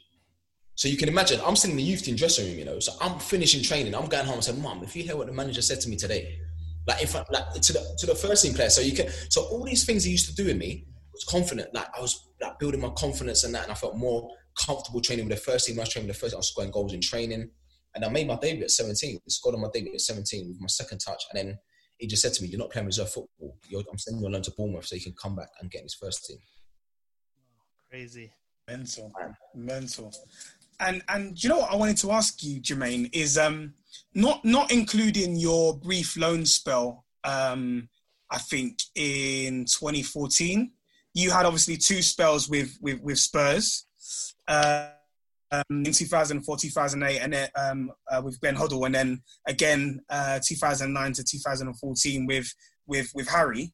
Speaker 2: So you can imagine, I'm sitting in the youth team dressing room, you know. So I'm finishing training. I'm going home and said, "Mom, if you hear what the manager said to me today, like in front, like to the to the first team player." So you can, so all these things he used to do with me was confident. Like I was like building my confidence and that, and I felt more comfortable training with the first team. I was training with the first. Team. I was scoring goals in training, and I made my debut at 17. I scored on my debut at 17 with my second touch, and then he just said to me, "You're not playing reserve football. You're, I'm sending you on loan to Bournemouth so you can come back and get in his first team."
Speaker 5: Crazy.
Speaker 3: Mental, mental. And and you know what I wanted to ask you, Jermaine, is um not not including your brief loan spell. Um, I think in 2014, you had obviously two spells with with, with Spurs. Uh, um, in 2004, 2008, and then um, uh, with Ben Huddle, and then again uh, 2009 to 2014 with with with Harry.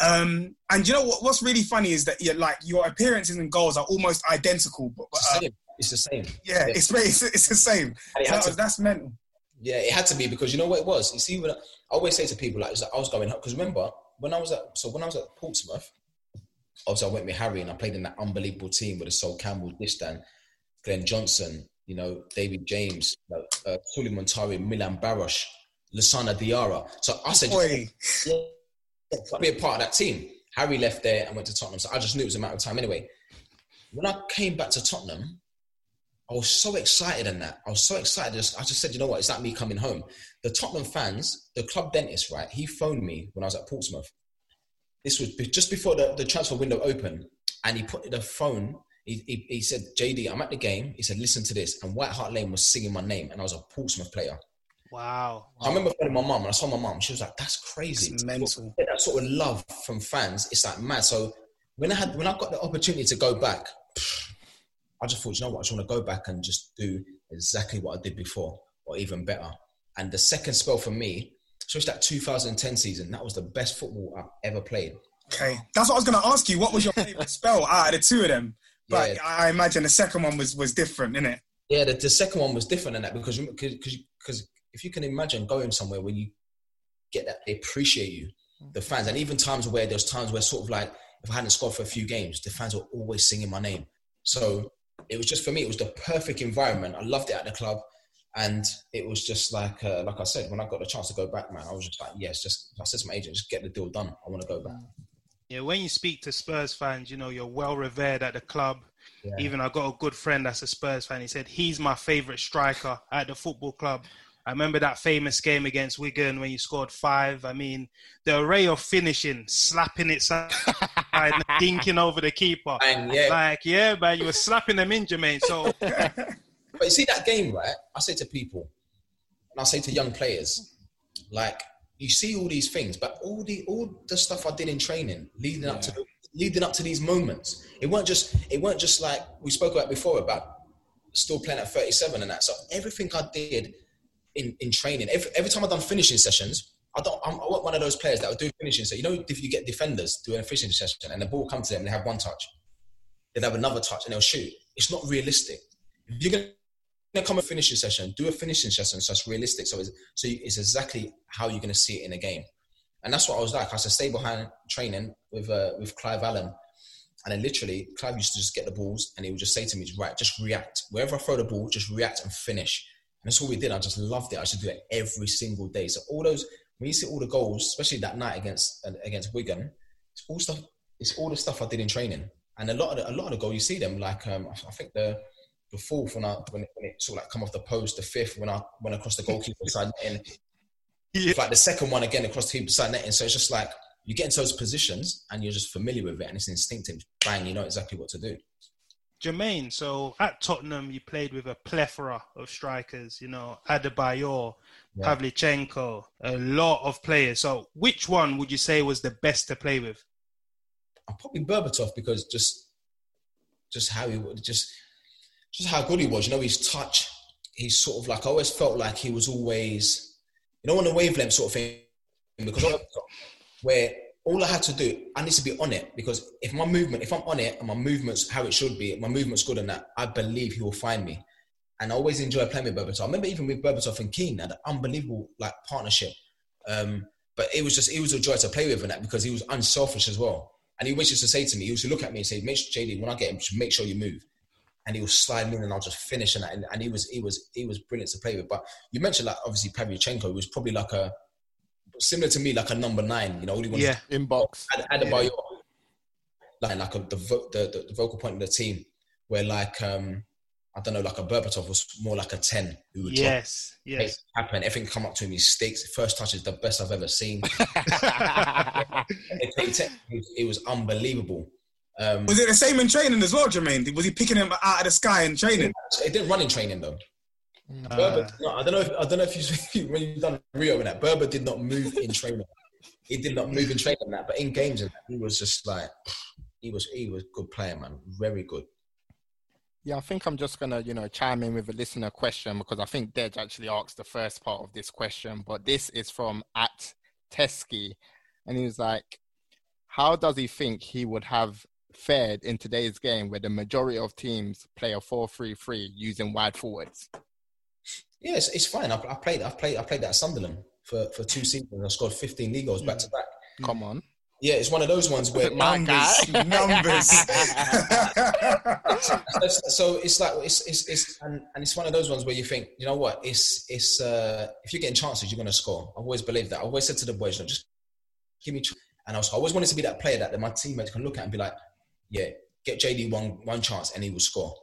Speaker 3: Um, and you know what, what's really funny is that yeah, like your appearances and goals are almost identical. But,
Speaker 2: It's the
Speaker 3: uh,
Speaker 2: same. It's the same.
Speaker 3: yeah, it's, it's it's the same.
Speaker 2: It
Speaker 3: that-
Speaker 2: to-
Speaker 3: that's mental.
Speaker 2: Yeah, it had to be because you know what it was. You see, when I, I always say to people like I was going up because remember when I was at so when I was at Portsmouth, obviously I went with Harry and I played in that unbelievable team with the Sol Campbell, Distin, Glenn Johnson, you know, David James, uh, uh, Sulley Muntari, Milan Baros, Lassana Diarra. So I said,
Speaker 3: Boy,
Speaker 2: yeah, be a part of that team. Harry left there and went to Tottenham, so I just knew it was a matter of time anyway. When I came back to Tottenham, I was so excited in that. I was so excited. Just, I just said, you know what? It's like me coming home. The Tottenham fans, the club dentist, right? He phoned me when I was at Portsmouth. This was just before the, the transfer window opened, and he put the phone. He, he, he said, "JD, I'm at the game." He said, "Listen to this." And White Hart Lane was singing my name, and I was a Portsmouth player.
Speaker 5: Wow.
Speaker 2: I remember phoning my mum, and I saw my mum. She was like, "That's crazy."
Speaker 3: It's mental.
Speaker 2: That sort of love from fans, it's like mad. So when I had when I got the opportunity to go back, I just thought, you know what, I just want to go back and just do exactly what I did before, or even better. And the second spell for me, especially that 2010 season, that was the best football I've ever played.
Speaker 3: okay, that's what I was going to ask you. What was your favorite spell out of the two of them? But
Speaker 2: Yeah.
Speaker 3: I imagine the second one was was different, innit?
Speaker 2: Yeah, the, the second one was different than that because because because if you can imagine going somewhere where you get that they appreciate you, the fans, and even times where there's times where sort of like if I hadn't scored for a few games, the fans were always singing my name. So it was just for me, it was the perfect environment. I loved it at the club, and it was just like uh, like I said, when I got the chance to go back, man, I was just like, yes, just I said to my agent, just get the deal done. I want to go back.
Speaker 5: Yeah, when you speak to Spurs fans, you know, you're well revered at the club.
Speaker 2: Yeah.
Speaker 5: Even I got a good friend that's a Spurs fan. He said he's my favorite striker at the football club. I remember that famous game against Wigan when you scored five. I mean, the array of finishing, slapping it side, dinking over the keeper.
Speaker 2: Yeah,
Speaker 5: Like, yeah, man, you were slapping them in, Jermaine. So,
Speaker 2: But you see that game, right? I say to people, and I say to young players, like you see all these things, but all the all the stuff I did in training leading up to leading up to these moments. It weren't just it weren't just like we spoke about before about still playing at 37 and that. So everything I did in, in training, every, every time I've done finishing sessions, I don't. I'm, I want one of those players that will do finishing. So you know, if you get defenders doing a finishing session and the ball comes to them, and they have one touch, they'd have another touch and they'll shoot. It's not realistic. If you're gonna gonna come a finishing session, do a finishing session so it's realistic. So it's, so it's exactly how you're going to see it in a game. And that's what I was like. I a stay behind training with uh, with Clive Allen. And then literally, Clive used to just get the balls and he would just say to me, right, just react. Wherever I throw the ball, just react and finish. And that's all we did. I just loved it. I used to do it every single day. So all those, when you see all the goals, especially that night against uh, against Wigan, it's all stuff. It's all the stuff I did in training. And a lot of the, a lot of the goals, you see them like um, I think the the fourth when I when it, when it sort of like come off the post, the fifth when I went across the goalkeeper side netting,
Speaker 5: yeah.
Speaker 2: like the second one again across the side netting. So it's just like you get into those positions and you're just familiar with it and it's instinctive. Bang, you know exactly what to do.
Speaker 5: Jermaine, so at Tottenham, you played with a plethora of strikers, you know, Adebayor,
Speaker 2: Yeah.
Speaker 5: Pavlyuchenko, a lot of players. So which one would you say was the best to play with?
Speaker 2: I'm probably Berbatov because just just how he would just just how good he was. You know, his touch. He's sort of like I always felt like he was always you know on the wavelength sort of thing because where all I had to do I need to be on it because if my movement if I'm on it and my movement's how it should be my movement's good and that I believe he will find me and I always enjoy playing with Berbatov. I remember even with Berbatov and Keane an unbelievable like partnership. Um, but it was just it was a joy to play with and that because he was unselfish as well. And he always used to say to me, he used to look at me and say, "Make sure, JD, when I get him, make sure you move." And he will slide me in, and I'll just finish and that. And, and he was he was he was brilliant to play with. But you mentioned like obviously Pavlyuchenko was probably like a similar to me, like a number nine. You know, all he wanted
Speaker 5: Yeah.
Speaker 4: Inbox.
Speaker 2: Ad- Adebayor, like like a, the, vo- the, the vocal point of the team, where like um I don't know, like a Berbatov was more like a ten who would
Speaker 5: Yes,
Speaker 2: make
Speaker 5: yes.
Speaker 2: happen. Everything come up to him, he sticks. First touch is the best I've ever seen. it, it, it was unbelievable. Um,
Speaker 3: Was it the same in training as well, Jermaine? Was he picking him out of the sky in training?
Speaker 2: it didn't run in training though.
Speaker 5: Uh,
Speaker 2: Berba, no, I don't know. If, I don't know if you when you've done Rio and that. Berba did not move in training. He did not move in training and that, but in games and that, he was just like he was. He was a good player, man. Very good.
Speaker 4: Yeah, I think I'm just gonna, you know, chime in with a listener question because I think Dej actually asked the first part of this question, but this is from at Teskey, and he was like, "How does he think he would have fared in today's game where the majority of teams play a 4-3-3 using wide forwards?"
Speaker 2: Yeah, it's, it's fine. I, I played. I played. I played that at Sunderland for, for two seasons. I scored 15 league goals back to back.
Speaker 4: Come on,
Speaker 2: Yeah, it's one of those ones where
Speaker 4: My guy.
Speaker 3: numbers.
Speaker 2: so, so it's like it's it's, it's and, and it's one of those ones where you think, you know what, it's it's uh, if you're getting chances, you're gonna score. I've always believed that. I've always said to the boys, "Look, just give me. ch-" And I, was, I always wanted to be that player that, that my teammates can look at and be like, yeah, get JD one one chance and he will score.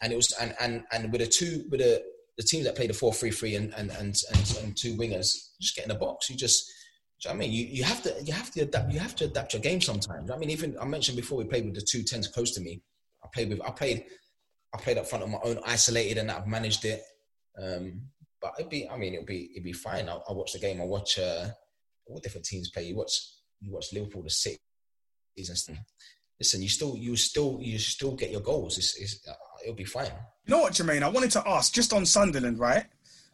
Speaker 2: And it was and and and with the two with the the teams that play the four three three and and and and, and two wingers, just get in the box. You just you know I mean? You, you have to you have to adapt you have to adapt your game sometimes. I mean, even I mentioned before we played with the two tens close to me. I played with I played I played up front on my own, isolated, and I've managed it. Um, but it'd be I mean it'll be it'd be fine. I will watch the game. I watch uh, what different teams play. You watch you watch Liverpool, the and stuff. Listen, you still you still you still get your goals. It's, it's, uh, it'll be fine.
Speaker 3: You know what, Jermaine? I wanted to ask just on Sunderland, right?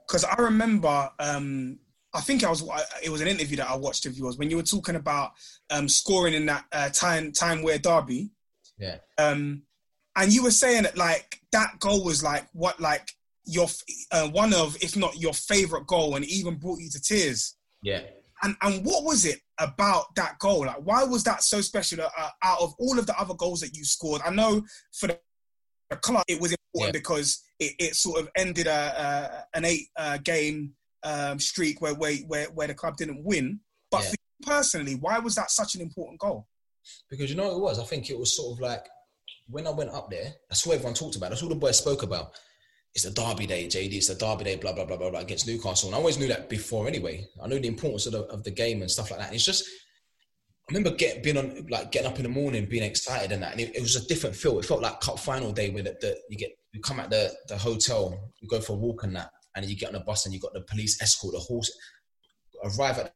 Speaker 3: Because I remember, um, I think I was, it was an interview that I watched of yours when you were talking about um, scoring in that uh, time Tyne-Wear derby,
Speaker 2: Yeah.
Speaker 3: um, and you were saying that like that goal was like what like your uh, one of, if not your favorite goal, and even brought you to tears.
Speaker 2: Yeah.
Speaker 3: And and what was it about that goal? Like, why was that so special? Uh, out of all of the other goals that you scored, I know for the club it was important
Speaker 2: Yeah.
Speaker 3: because it, it sort of ended a, a an eight uh, game um, streak where, where where where the club didn't win. But
Speaker 2: Yeah.
Speaker 3: for you personally, why was that such an important goal?
Speaker 2: Because you know what it was? I think it was sort of like when I went up there, that's what everyone talked about. That's all the boys spoke about. It's the derby day, JD. It's the derby day, blah, blah, blah, blah, blah, against Newcastle. And I always knew that before anyway. I knew the importance of the, of the game and stuff like that. And it's just, I remember get, being on, like getting up in the morning, being excited and that. And it, it was a different feel. It felt like cup final day where the, the, you get, you come at the, the hotel, you go for a walk and that, and you get on a bus and you got the police escort, the horse, arrive at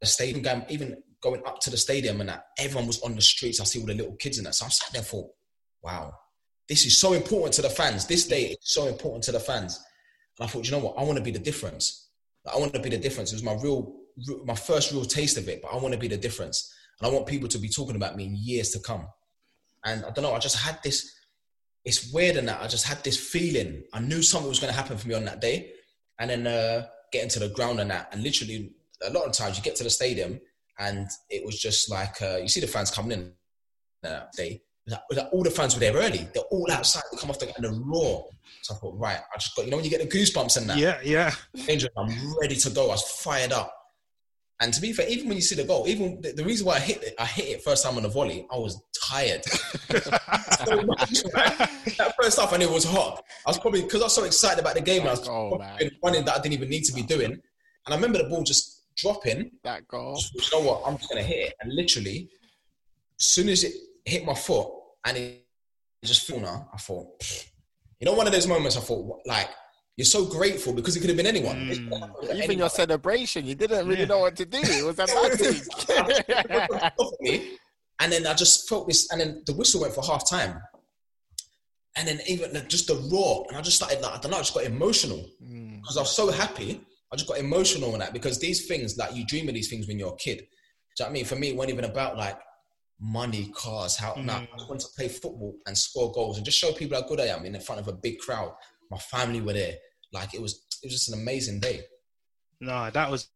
Speaker 2: the stadium, going, even going up to the stadium and that, everyone was on the streets. I see all the little kids in that. So I sat there thought, wow, this is so important to the fans. This day is so important to the fans. And I thought, you know what? I want to be the difference. Like, I want to be the difference. It was my real, my first real taste of it, but I want to be the difference. And I want people to be talking about me in years to come. And I don't know, I just had this, it's weird in that I just had this feeling. I knew something was going to happen for me on that day. And then uh, getting to the ground and that. And literally, a lot of times you get to the stadium and it was just like, uh, you see the fans coming in that day. Like- like all the fans were there early. They're all outside. They come off the and the roar. So I thought, right, I just got, you know, when you get the goosebumps and that,
Speaker 5: Yeah, yeah.
Speaker 2: I'm ready to go. I was fired up. And to be fair, even when you see the goal, even the, the reason why I hit it, I hit it first time on the volley, I was tired. so much. that first half, and it was hot. I was probably because I was so excited about the game, I was
Speaker 4: man.
Speaker 2: running that I didn't even need to be doing. And I remember the ball just dropping.
Speaker 4: That goal.
Speaker 2: You know what? I'm just gonna hit it, and literally, as soon as it hit my foot and it just flew now, I thought, pfft. you know, one of those moments. I thought, like, you're so grateful because it could have been anyone.
Speaker 5: Mm.
Speaker 2: It could have happened to
Speaker 4: Even
Speaker 2: anyone.
Speaker 4: your celebration, you didn't really
Speaker 5: Yeah.
Speaker 4: know what to do. It was erratic.
Speaker 2: off and then I just felt this, and then the whistle went for half time, and then even the, just the roar, and I just started like I don't know, I just got emotional
Speaker 4: Mm.
Speaker 2: because I was so happy. I just got emotional on that because these things, like you dream of these things when you're a kid. Do you know what I mean? For me, it wasn't even about like money, cars, how. No, I just wanted to play football and score goals and just show people how good I am in front of a big crowd. My family were there. Like it was, it was just an amazing day.
Speaker 5: No, that was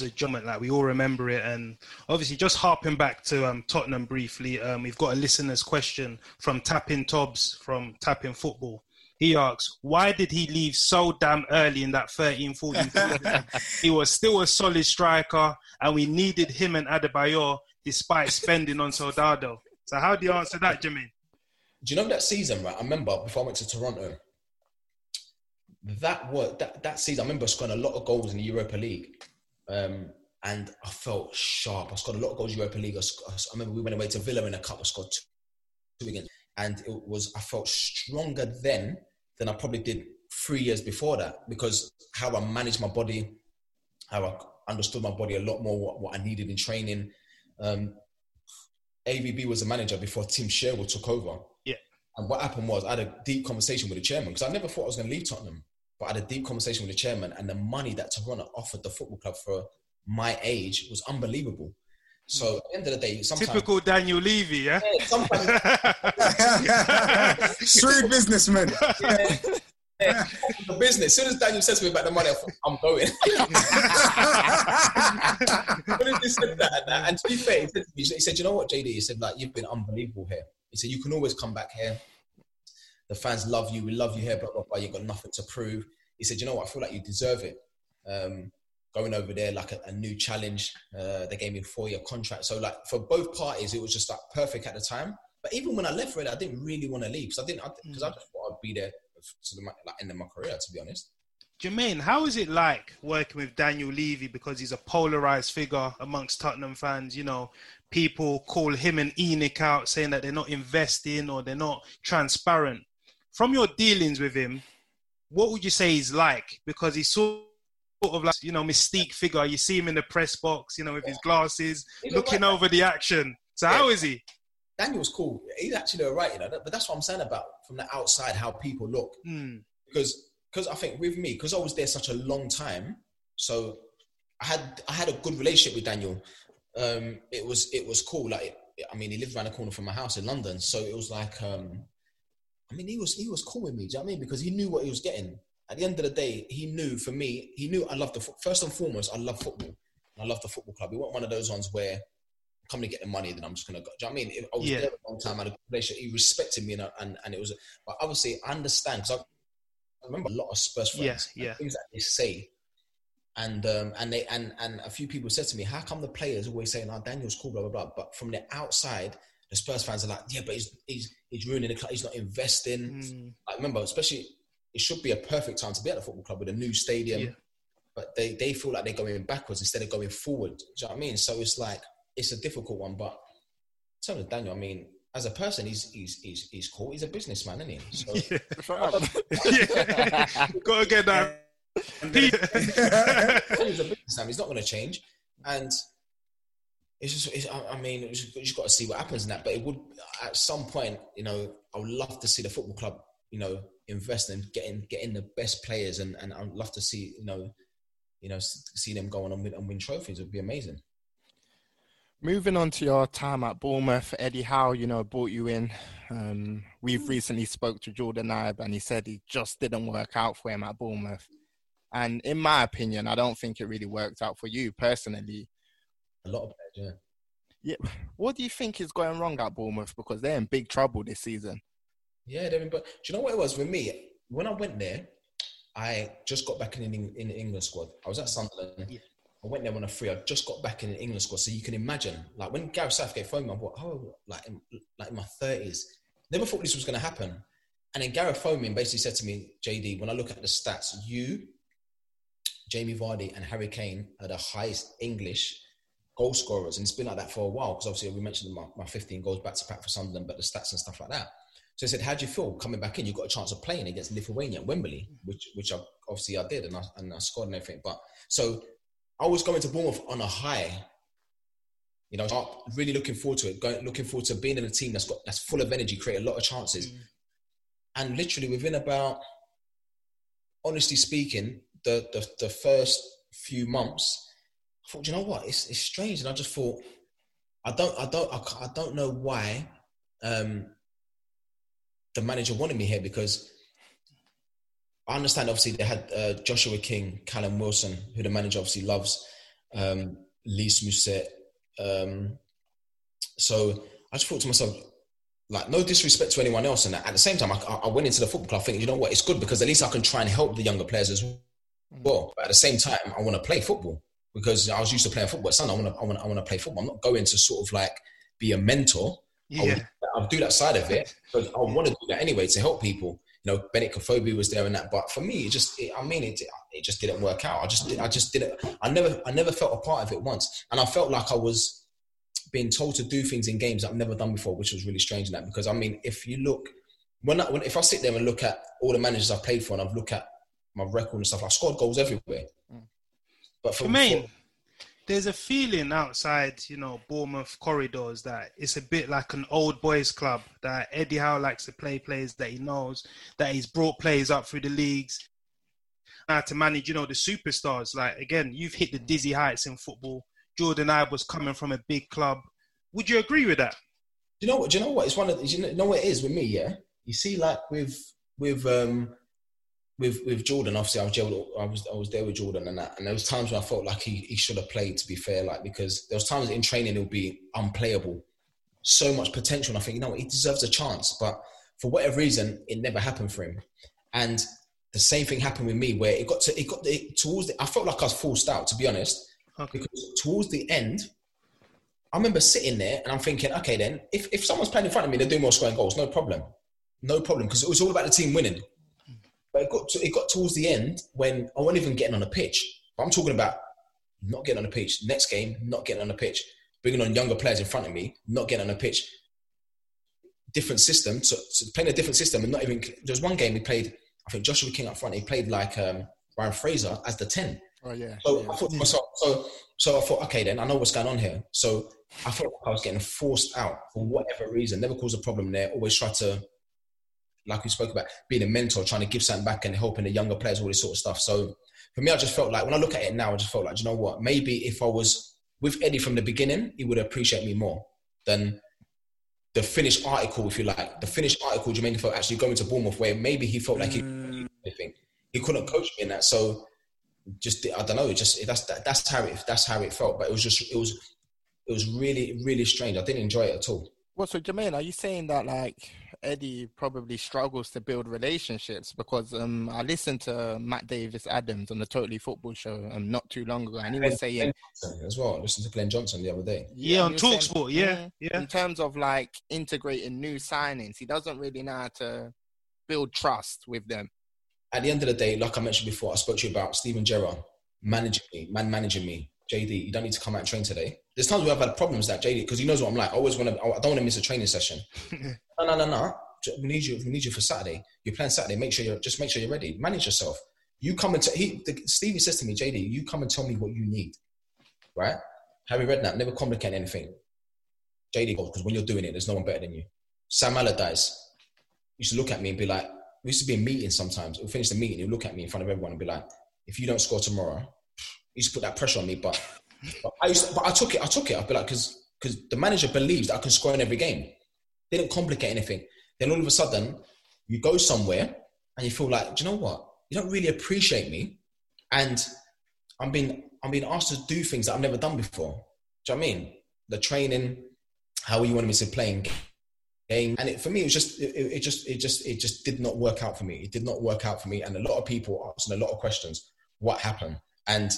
Speaker 5: a judgment. Like we all remember it, and obviously, just harping back to um, Tottenham briefly, um, we've got a listener's question from Tapping Tobbs from Tapping Football. He asks, "Why did he leave so damn early in that 13-14 he was still a solid striker, and we needed him and Adebayor despite spending on Soldado." So, how do you answer that, Jimmy?
Speaker 2: Do you know that season, right? I remember before I went to Toronto, that was that, that season. I remember scoring a lot of goals in the Europa League, um, and I felt sharp. I scored a lot of goals in Europa League. I, I remember we went away to Villa in a cup. I scored two, two against, and it was I felt stronger then than I probably did three years before that because how I managed my body, how I understood my body a lot more, what, what I needed in training. Um, AVB was a manager before Tim Sherwood took over.
Speaker 5: Yeah.
Speaker 2: And what happened was I had a deep conversation with the chairman because I never thought I was going to leave Tottenham, but I had a deep conversation with the chairman, and the money that Toronto offered the football club for my age was unbelievable. So at the end of the day, sometimes
Speaker 5: Typical Daniel Levy, yeah.
Speaker 2: Yeah, sometimes
Speaker 3: Shrewd businessman.
Speaker 2: yeah, the business. As soon as Daniel says to me about the money, I thought, I'm going. he said that, and, that, and to be fair, he said, to me, he said, "You know what, JD?" He said, "Like you've been unbelievable here." He said, "You can always come back here. The fans love you. We love you here. Blah blah blah. You've got nothing to prove." He said, "You know what? I feel like you deserve it. Um, going over there like a, a new challenge. Uh, they gave me a four-year contract. So like for both parties, it was just like perfect at the time. But even when I left Red, I didn't really want to leave because I didn't because I just thought I'd be there to the like end of my career. To be honest."
Speaker 5: Jermaine, how is it like working with Daniel Levy because he's a polarized figure amongst Tottenham fans? You know, people call him and ENIC out saying that they're not investing or they're not transparent. From your dealings with him, what would you say he's like? Because he's sort of like, you know, mystique figure. You see him in the press box, you know, with his glasses,
Speaker 2: He's
Speaker 5: looking
Speaker 2: alright.
Speaker 5: over the action. So how is he?
Speaker 2: Daniel's cool. He's actually all right, you know. But that's what I'm saying about from the outside how people look.
Speaker 5: Hmm.
Speaker 2: Because because I think with me, because I was there such a long time, so I had I had a good relationship with Daniel. Um, it was it was cool. Like I mean, he lived around the corner from my house in London, so it was like um, I mean, he was he was cool with me. Do you know what I mean? Because he knew what he was getting. At the end of the day, he knew for me, he knew I loved the first and foremost. I love football. I love the football club. He wasn't one of those ones where come to get the money, then I'm just gonna go. Do you know what I mean? If I was
Speaker 5: Yeah.
Speaker 2: there a long time. I had a relationship. He respected me, and, and and it was. But obviously, I understand because I, I remember a lot of Spurs friends.
Speaker 5: Yeah, yeah.
Speaker 2: Things that they say, and um and they and and a few people said to me, "How come the players always saying, "Oh, Daniel's cool, blah blah blah," but from the outside, the Spurs fans are like, "Yeah, but he's he's he's ruining the club. He's not investing."
Speaker 5: Hmm.
Speaker 2: Like, remember, especially it should be a perfect time to be at the football club with a new stadium.
Speaker 5: Yeah.
Speaker 2: But they, they feel like they're going backwards instead of going forward. Do you know what I mean? So it's like it's a difficult one. But terms of Daniel, I mean, as a person, he's he's he's, he's cool. He's a businessman, isn't he? So
Speaker 5: yeah. Gotta get that.
Speaker 2: he's a businessman. He's not going to change. And it's just, it's, I mean, it's just, got to see what happens in that. But it would, at some point, you know, I would love to see the football club, you know, invest in getting getting the best players, and and I'd love to see, you know, you know, see them go on and win, and win trophies. It would be amazing.
Speaker 4: Moving on to your time at Bournemouth, Eddie Howe, you know, brought you in. Um, we've recently spoke to Jordan Ibe and he said he just didn't work out for him at Bournemouth. And in my opinion, I don't think it really worked out for you personally.
Speaker 2: A lot of players, yeah.
Speaker 4: Yeah. What do you think is going wrong at Bournemouth? Because they're in big trouble this season.
Speaker 2: Yeah, they've been, but do you know what it was for me? When I went there, I just got back in the in the England squad. I was at Sunderland.
Speaker 5: Yeah.
Speaker 2: I went there on a free. I just got back in the England squad, so you can imagine, like when Gareth Southgate phoned me, I thought, oh, like in, like in my thirties. Never thought this was going to happen. And then Gareth phoned me and basically said to me, JD, when I look at the stats, you, Jamie Vardy and Harry Kane are the highest English goal scorers, and it's been like that for a while. Because obviously we mentioned my, my 15 goals back to back for Sunderland, but the stats and stuff like that. So I said, "How do you feel coming back in? You got a chance of playing against Lithuania at Wembley, which which I, obviously I did, and I, and I scored and everything. But so I was going to Bournemouth on a high. You know, really looking forward to it. Going, looking forward to being in a team that's got that's full of energy, create a lot of chances, mm. and literally within about, honestly speaking, the the, the first few months, I thought, you know what, it's it's strange, and I just thought, I don't I don't I, I don't know why. Um, the manager wanted me here because I understand. Obviously, they had uh, Joshua King, Callum Wilson, who the manager obviously loves, um, Lys Mousset. Um, so I just thought to myself, like, no disrespect to anyone else, and at the same time, I, I went into the football club thinking, you know what, it's good because at least I can try and help the younger players as well. But at the same time, I want to play football because I was used to playing football. Son, I want to, I want, I want to play football. I'm not going to sort of like be a mentor. Yeah. I'll do that side of it, but I want to do that anyway to help people. You know, Benik Afobe was there and that, but for me, it just, it, I mean, it, it just didn't work out. I just, I just didn't. I never, I never felt a part of it once, and I felt like I was being told to do things in games I've never done before, which was really strange. In that, because I mean, if you look, when, I, when if I sit there and look at all the managers I've played for, and I've looked at my record and stuff, I scored goals everywhere. Mm. But for, me
Speaker 5: there's a feeling outside, you know, Bournemouth corridors that it's a bit like an old boys club that Eddie Howe likes to play players that he knows, that he's brought players up through the leagues, uh, to manage, you know, the superstars. Like again, you've hit the dizzy heights in football. Jordan Ibe was coming from a big club. Would you agree with that?
Speaker 2: Do you know what? Do you know what? It's one of you know what it is with me. Yeah, you see, like with with um with with Jordan, obviously I was I was I was there with Jordan and that, and there was times where I felt like he, he should have played. To be fair, like because there was times in training it would be unplayable, so much potential. And I think you know he deserves a chance, but for whatever reason, it never happened for him. And the same thing happened with me, where it got to it got it, towards the, I felt like I was forced out, to be honest, okay. because towards the end. I remember sitting there and I'm thinking, okay, then if, if someone's playing in front of me, they're doing more scoring goals, no problem, no problem, because it was all about the team winning. But it got to, it got towards the end when I wasn't even getting on a pitch. But I'm talking about not getting on the pitch. Next game, not getting on the pitch. Bringing on younger players in front of me, not getting on the pitch. Different system, so, so playing a different system, and not even. There was one game we played. I think Joshua King up front. He played like um, Ryan Fraser as the ten.
Speaker 4: Oh yeah.
Speaker 2: So
Speaker 4: yeah.
Speaker 2: I thought to myself, so so I thought, okay, then I know what's going on here. So I felt like I was getting forced out for whatever reason. Never caused a problem there. Always try to like we spoke about, being a mentor, trying to give something back and helping the younger players, all this sort of stuff. So for me, I just felt like when I look at it now, I just felt like, you know what? Maybe if I was with Eddie from the beginning, he would appreciate me more than the finished article, if you like. The finished article, Jermaine felt actually going to Bournemouth, where maybe he felt like he, mm. he couldn't coach me in that. So just I don't know, just that's that, that's how it that's how it felt. But it was just it was it was really really strange. I didn't enjoy it at all.
Speaker 4: Well, so Jermaine, are you saying that like Eddie probably struggles to build relationships because um, I listened to Matt Davis Adams on the Totally Football Show um, not too long ago, and he was saying
Speaker 2: as well. I listened to Glenn Johnson the other day.
Speaker 5: Yeah, on Talksport. Yeah, yeah.
Speaker 4: In terms of like integrating new signings, he doesn't really know how to build trust with them.
Speaker 2: At the end of the day, like I mentioned before, I spoke to you about Steven Gerrard managing me, man managing me. JD, you don't need to come out and train today. There's times where I've had problems that JD because he knows what I'm like. I always want to. I don't want to miss a training session. no, no, no, no. We need you. We need you for Saturday. You're playing Saturday. Make sure you're just make sure you're ready. Manage yourself. You come and t- he. The, Stevie says to me, JD, you come and tell me what you need. Right? Harry Redknapp never complicate anything. JD goes because when you're doing it, there's no one better than you. Sam Allardyce used to look at me and be like, we used to be in meetings sometimes. We'll finish the meeting, he'll look at me in front of everyone and be like, if you don't score tomorrow, he used to put that pressure on me. But, but I used to, but I took it. I took it. I'd be like, because because the manager believes that I can score in every game. They didn't complicate anything. Then all of a sudden, you go somewhere and you feel like, do you know what? You don't really appreciate me, and I'm being I'm being asked to do things that I've never done before. Do you know what I mean? The training, how you wanted me to play game, and it, for me, it was just it, it just it just it just did not work out for me. It did not work out for me, and a lot of people asking a lot of questions. What happened? And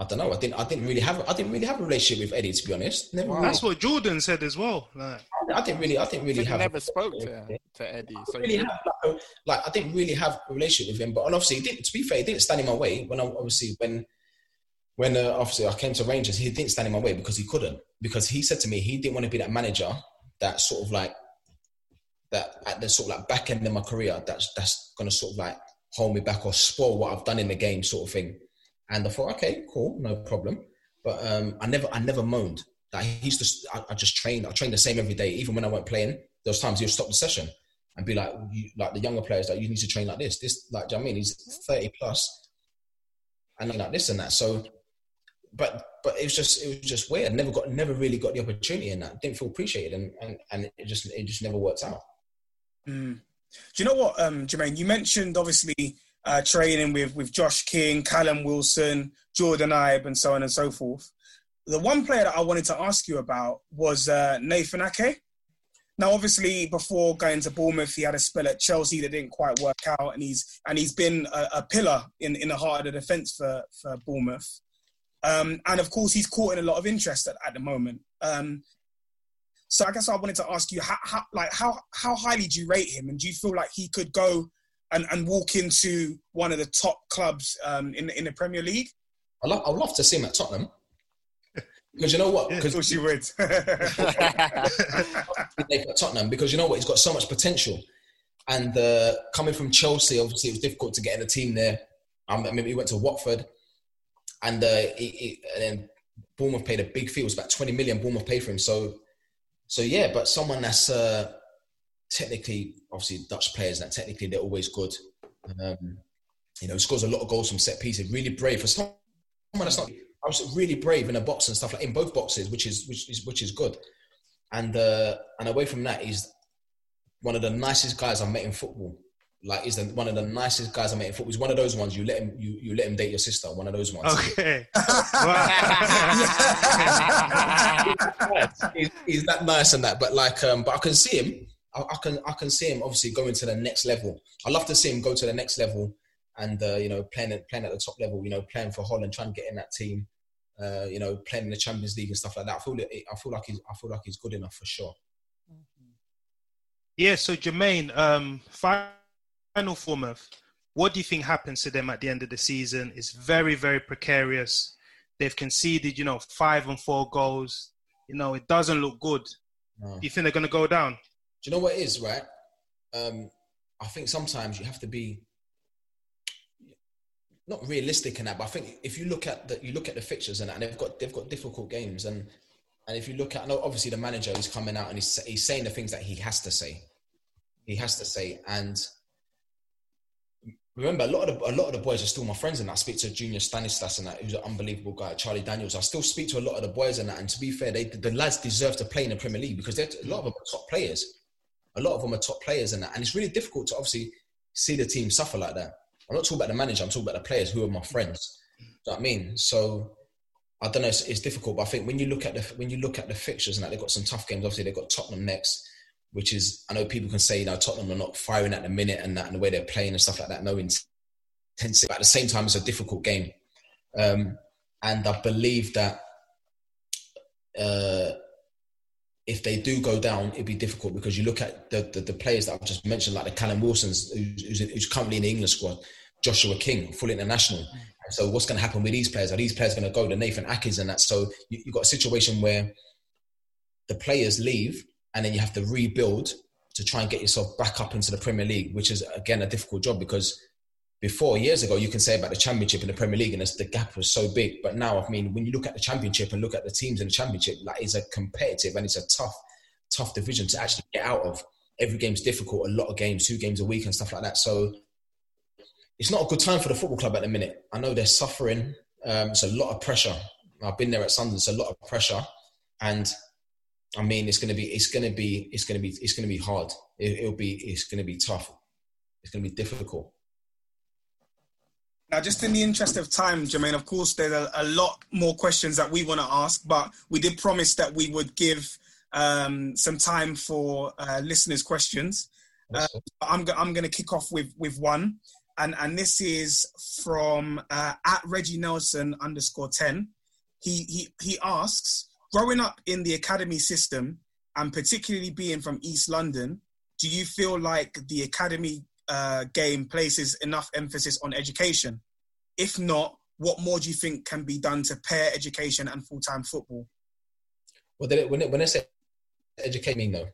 Speaker 2: I don't know. I didn't. I didn't really have. I didn't really have a relationship with Eddie, to be honest.
Speaker 5: Never. Well, that's what Jordan said as well. Like.
Speaker 2: I didn't really, I didn't really
Speaker 4: So
Speaker 2: have.
Speaker 4: never spoke to, to Eddie. So
Speaker 2: really have like, a, like I didn't really have a relationship with him, but obviously, he didn't. To be fair, he didn't stand in my way when I obviously when when uh, obviously I came to Rangers, he didn't stand in my way because he couldn't. Because he said to me he didn't want to be that manager that sort of like that at the sort of like back end of my career that's that's gonna sort of like hold me back or spoil what I've done in the game, sort of thing. And I thought, okay, cool, no problem. But um, I never I never moaned. Like he used to, I, I just trained. I trained the same every day, even when I weren't playing. Those times he'll stop the session and be like, you, like the younger players, like you need to train like this. This, like, you know I mean? He's thirty plus, and like this and that. So, but but it was just it was just weird. Never got, never really got the opportunity in that. Didn't feel appreciated, and and, and it just it just never worked out.
Speaker 3: Mm. Do you know what, um, Jermaine? You mentioned obviously uh, training with with Josh King, Callum Wilson, Jordan Ibe, and so on and so forth. The one player that I wanted to ask you about was uh, Nathan Ake. Now, obviously, before going to Bournemouth, he had a spell at Chelsea that didn't quite work out, and he's and he's been a, a pillar in, in the heart of the defence for for Bournemouth. Um, and of course, he's caught in a lot of interest at, at the moment. Um, so I guess I wanted to ask you, how, how, like how how highly do you rate him, and do you feel like he could go and, and walk into one of the top clubs um, in in the Premier League?
Speaker 2: I love, I'd love to see him at Tottenham. Because you know what?
Speaker 3: Of
Speaker 2: Because
Speaker 3: course you would.
Speaker 2: at Tottenham because you know what? He's got so much potential. And uh, coming from Chelsea, obviously, it was difficult to get in the team there. Um, I mean, he went to Watford, and, uh, he, he, and then Bournemouth paid a big fee. It was about 20 million Bournemouth paid for him. So, so yeah, but someone that's uh, technically, obviously, Dutch players, that technically they're always good. Um, you know, scores a lot of goals from set pieces. Really brave for someone that's not. I was really brave in a box and stuff like in both boxes, which is which is which is good. And uh, and away from that, he's one of the nicest guys I've met in football. Like he's the, one of the nicest guys I met in football. He's one of those ones you let him you, you let him date your sister. One of those ones.
Speaker 5: Okay.
Speaker 2: he's, he's that nice and that, but like, um, but I can see him. I, I can I can see him obviously going to the next level. I love to see him go to the next level and uh, you know playing at playing at the top level. You know, playing for Holland, trying to get in that team. Uh, you know, playing in the Champions League and stuff like that. I feel I feel like he's I feel like he's good enough for sure.
Speaker 5: Yeah, so Jermaine, um, final Bournemouth, what do you think happens to them at the end of the season? It's very, very precarious. They've conceded, you know, five and four goals. You know, it doesn't look good.
Speaker 2: No.
Speaker 5: Do you think they're going to go down?
Speaker 2: You know what it is, right? Um, I think sometimes you have to be not realistic in that, but I think if you look at the you look at the fixtures and, and they've got they've got difficult games, and and if you look at, know obviously the manager is coming out and he's he's saying the things that he has to say, he has to say, and remember a lot of the, a lot of the boys are still my friends, and I speak to Junior Stanislas and that, who's an unbelievable guy, Charlie Daniels. I still speak to a lot of the boys and that, and to be fair, they the lads deserve to play in the Premier League because they're a lot of them are top players, a lot of them are top players and that, and it's really difficult to obviously see the team suffer like that. I'm not talking about the manager. I'm talking about the players who are my friends. Do you know what I mean? So I don't know. It's, it's, difficult, but I think when you look at the when you look at the fixtures and that they've got some tough games. Obviously, they've got Tottenham next, which is I know people can say you know Tottenham are not firing at the minute and that and the way they're playing and stuff like that. No intensity. But at the same time, it's a difficult game, um, and I believe that. Uh, if they do go down, it'd be difficult because you look at the, the, the players that I've just mentioned, like the Callum Wilson's, who's, who's, currently in the England squad, Joshua King, full international. So what's going to happen with these players? Are these players going to go to Nathan Akers and that? So you've got a situation where the players leave and then you have to rebuild to try and get yourself back up into the Premier League, which is again a difficult job because before years ago you can say about the Championship and the Premier League and the gap was so big, but now I mean when you look at the Championship and look at the teams in the Championship, like it's a competitive and it's a tough, tough division to actually get out of. Every game's difficult, a lot of games, two games a week and stuff like that. So it's not a good time for the football club at the minute. I know they're suffering. Um, it's a lot of pressure. I've been there at Sunderland. It's a lot of pressure, and I mean, it's going to be, it's going to be, it's going to be, it's going to be hard. It, it'll be, it's going to be tough. It's going to be difficult.
Speaker 3: Now, just in the interest of time, Jermaine, of course, there's a, a lot more questions that we want to ask, but we did promise that we would give um, some time for uh, listeners' questions. Uh, I'm, go- I'm going to kick off with, with one, and, and this is from uh, at Reggie Nelson underscore 10. He, he, he asks, growing up in the academy system and particularly being from East London, do you feel like the academy uh, game places enough emphasis on education? If not, what more do you think can be done to pair education and full time football?
Speaker 2: Well, when it, when I say educate me, no.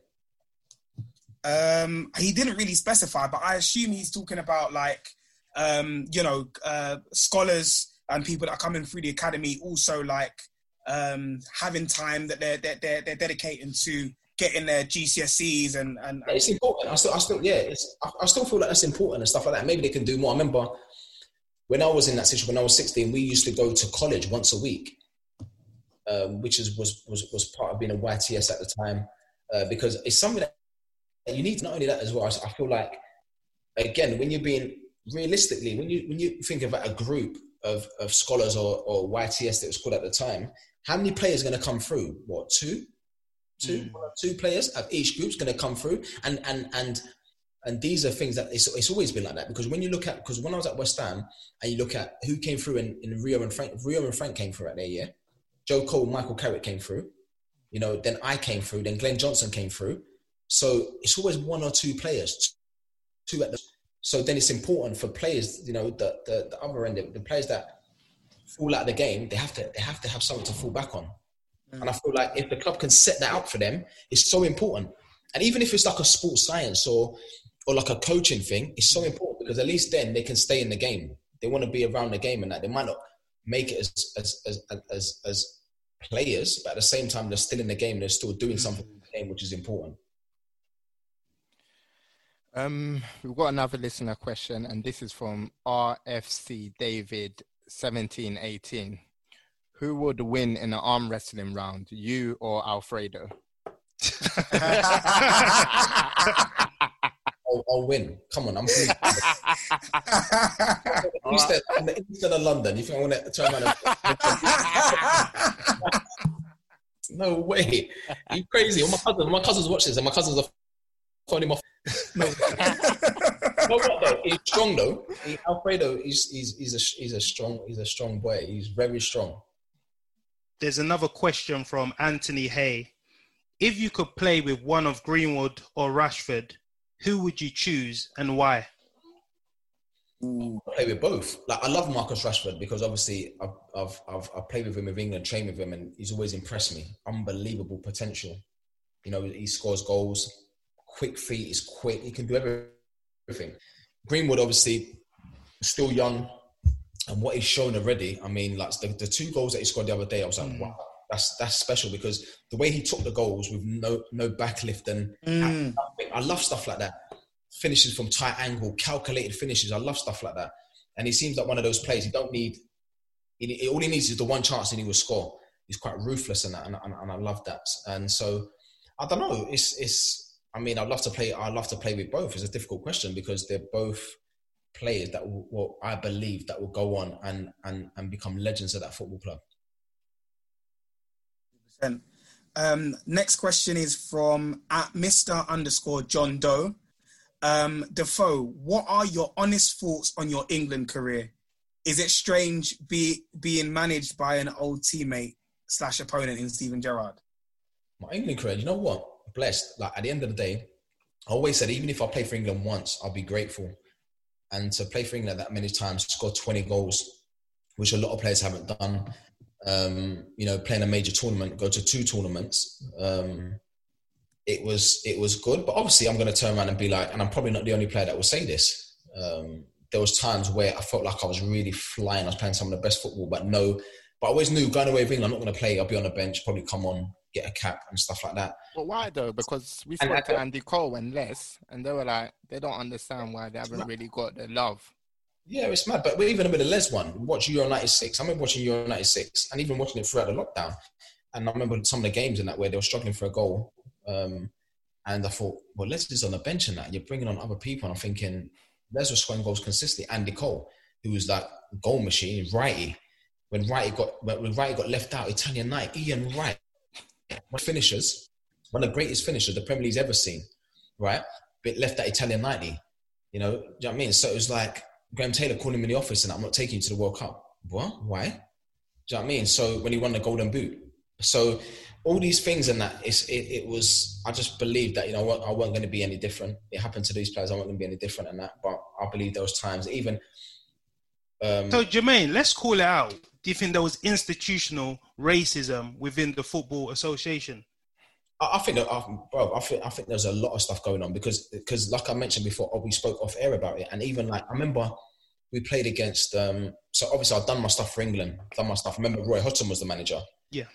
Speaker 3: Um, he didn't really specify, but I assume he's talking about like um, you know uh, scholars and people that are coming through the academy also like um, having time that they're, they're, they're dedicating to getting their GCSEs and, and, and
Speaker 2: it's important. I still, I still, yeah, I, I, still feel like that's important and stuff like that. Maybe they can do more. I remember when I was in that situation when I was 16, we used to go to college once a week, um, which is was, was was part of being a YTS at the time, uh, because it's something that you need. Not only that as well, I feel like again when you're being realistically when you when you think about a group of, of scholars or, or YTS that was called at the time, how many players are going to come through? What two? Two, mm. two players of each group's going to come through, and and and and these are things that it's, it's always been like that. Because when you look at because when I was at West Ham and you look at who came through in, in Rio and Frank Rio and Frank came through at their year Joe Cole Michael Carrick came through. You know then I came through then Glenn Johnson came through. So it's always one or two players two at the so then it's important for players you know the the, the other end the players that fall out of the game they have to they have to have something to fall back on and I feel like if the club can set that up for them it's so important and even if it's like a sports science or or like a coaching thing it's so important because at least then they can stay in the game. They want to be around the game and that they might not make it as as as as, as players, but at the same time they're still in the game. They're still doing something in the game, which is important.
Speaker 4: Um, we've got another listener question, and this is from RFC David seventeen eighteen. Who would win in an arm wrestling round, you or Alfredo?
Speaker 2: I'll, I'll win. Come on, I'm of, east of London. You think I want to turn around? No way. Are You crazy? All my cousins, my cousins watch this, and my cousins are phoning him off. no. no, what though? He's strong though. He, Alfredo, he's he's he's a he's a strong he's a strong boy. He's very strong.
Speaker 5: There's another question from Anthony Hay. If you could play with one of Greenwood or Rashford, who would you choose and why?
Speaker 2: Ooh, I play with both. Like I love Marcus Rashford because obviously I've, I've, I've, I've played with him with England, trained with him, and he's always impressed me. Unbelievable potential. You know, he scores goals, quick feet, he's quick, he can do everything. Greenwood, obviously, still young, and what he's shown already. I mean, like the, the two goals that he scored the other day, I was like, mm. wow, that's that's special because the way he took the goals with no no backlift and mm. I love stuff like that. Finishes from tight angle, calculated finishes. I love stuff like that. And he seems like one of those players. He don't need. He, all he needs is the one chance and he will score. He's quite ruthless in that, and, and, and I love that. And so I don't know. It's it's. I mean, I'd love to play. I'd love to play with both. It's a difficult question because they're both players that will, well, I believe that will go on and and and become legends of that football club.
Speaker 3: Um, next question is from at Mr. underscore John Doe. Um, Defoe, what are your honest thoughts on your England career? Is it strange be, being managed by an old teammate slash opponent in Steven Gerrard?
Speaker 2: My England career, you know what? Blessed. Like at the end of the day, I always said even if I play for England once, I'll be grateful. And to play for England that many times, score 20 goals, which a lot of players haven't done, um, you know, playing a major tournament, go to two tournaments. Um, it was it was good, but obviously I'm going to turn around and be like, and I'm probably not the only player that will say this. Um, there was times where I felt like I was really flying. I was playing some of the best football, but no. But I always knew going away with England, I'm not going to play. I'll be on the bench, probably come on, get a cap and stuff like that.
Speaker 4: But why though? Because we spoke to Andy Cole and Les, and they were like, they don't understand why they haven't really got the love
Speaker 2: yeah, it's mad. But even with the Les one, watch Euro 96. I remember watching Euro 96 and even watching it throughout the lockdown. And I remember some of the games in that where they were struggling for a goal. Um, and I thought, well, Les is on the bench and that. You're bringing on other people. And I'm thinking, Les was scoring goals consistently. Andy Cole, who was that goal machine, Righty. When Righty got when Righty got left out, Italian night, Ian Wright, finishers, one of the greatest finishers the Premier League's ever seen, right? But left that Italia 90. You know, you know what I mean? So it was like Graham Taylor called him in the office and I'm not taking you to the World Cup. What? Why? Do you know what I mean? So when he won the Golden Boot. So all these things and that it, it was I just believed that you know I wasn't going to be any different. It happened to these players. I wasn't going to be any different and that. But I believe those times even.
Speaker 5: Um, so Jermaine, let's call it out. Do you think there was institutional racism within the football association?
Speaker 2: I, think that, bro, I think I think there's a lot of stuff going on because because like I mentioned before, we spoke off air about it, and even like I remember we played against. Um, so obviously I've done my stuff for England, done my stuff. I remember Roy Hodgson was the manager.
Speaker 5: Yeah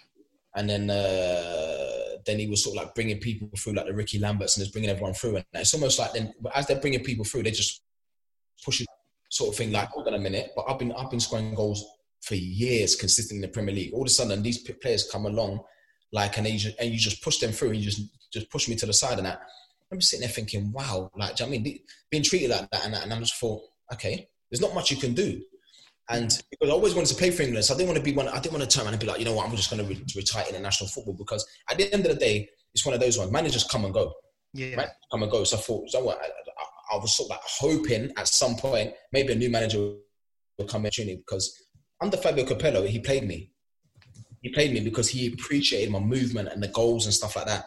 Speaker 2: and then uh, then he was sort of like bringing people through, like the Rickie Lamberts, and just bringing everyone through. And it's almost like then, as they're bringing people through, they just pushing sort of thing. Like, hold on a minute, but I've been I've been scoring goals for years consistently in the Premier League. All of a sudden, these players come along, like, and, you and you just push them through, and you just just push me to the side, and that. I'm just sitting there thinking, wow, like, you know I mean, being treated like that, and, that, and I'm just thought, okay, there's not much you can do. And because I always wanted to play for England, so I didn't want to be one. I didn't want to turn around and be like, you know what, I'm just going to re- retire international football because at the end of the day, it's one of those ones. Managers come and go.
Speaker 5: Yeah. Right?
Speaker 2: Come and go. So I thought, so what? I, I, I, was sort of like hoping at some point maybe a new manager will come in because under Fabio Capello, he played me. He played me because he appreciated my movement and the goals and stuff like that.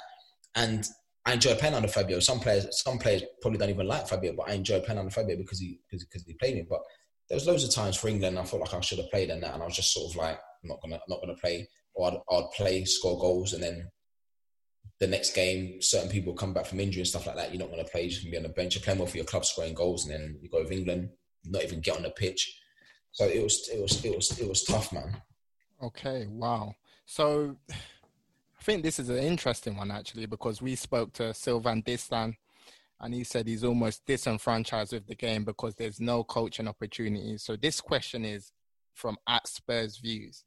Speaker 2: And I enjoy playing under Fabio. Some players, some players probably don't even like Fabio, but I enjoy playing under Fabio because he because, he played me. But there was loads of times for England I felt like I should have played in that, and I was just sort of like, I'm not gonna not gonna play, or I'd, I'd play, score goals, and then the next game, certain people come back from injury and stuff like that. You're not gonna play, you're just gonna be on the bench. You're playing more for your club, scoring goals, and then you go with England, not even get on the pitch. So it was it was it was it was tough, man.
Speaker 4: Okay, wow. So I think this is an interesting one actually because we spoke to Sylvain Distin and he said he's almost disenfranchised with the game because there's no coaching opportunities. So this question is from at Spurs Views.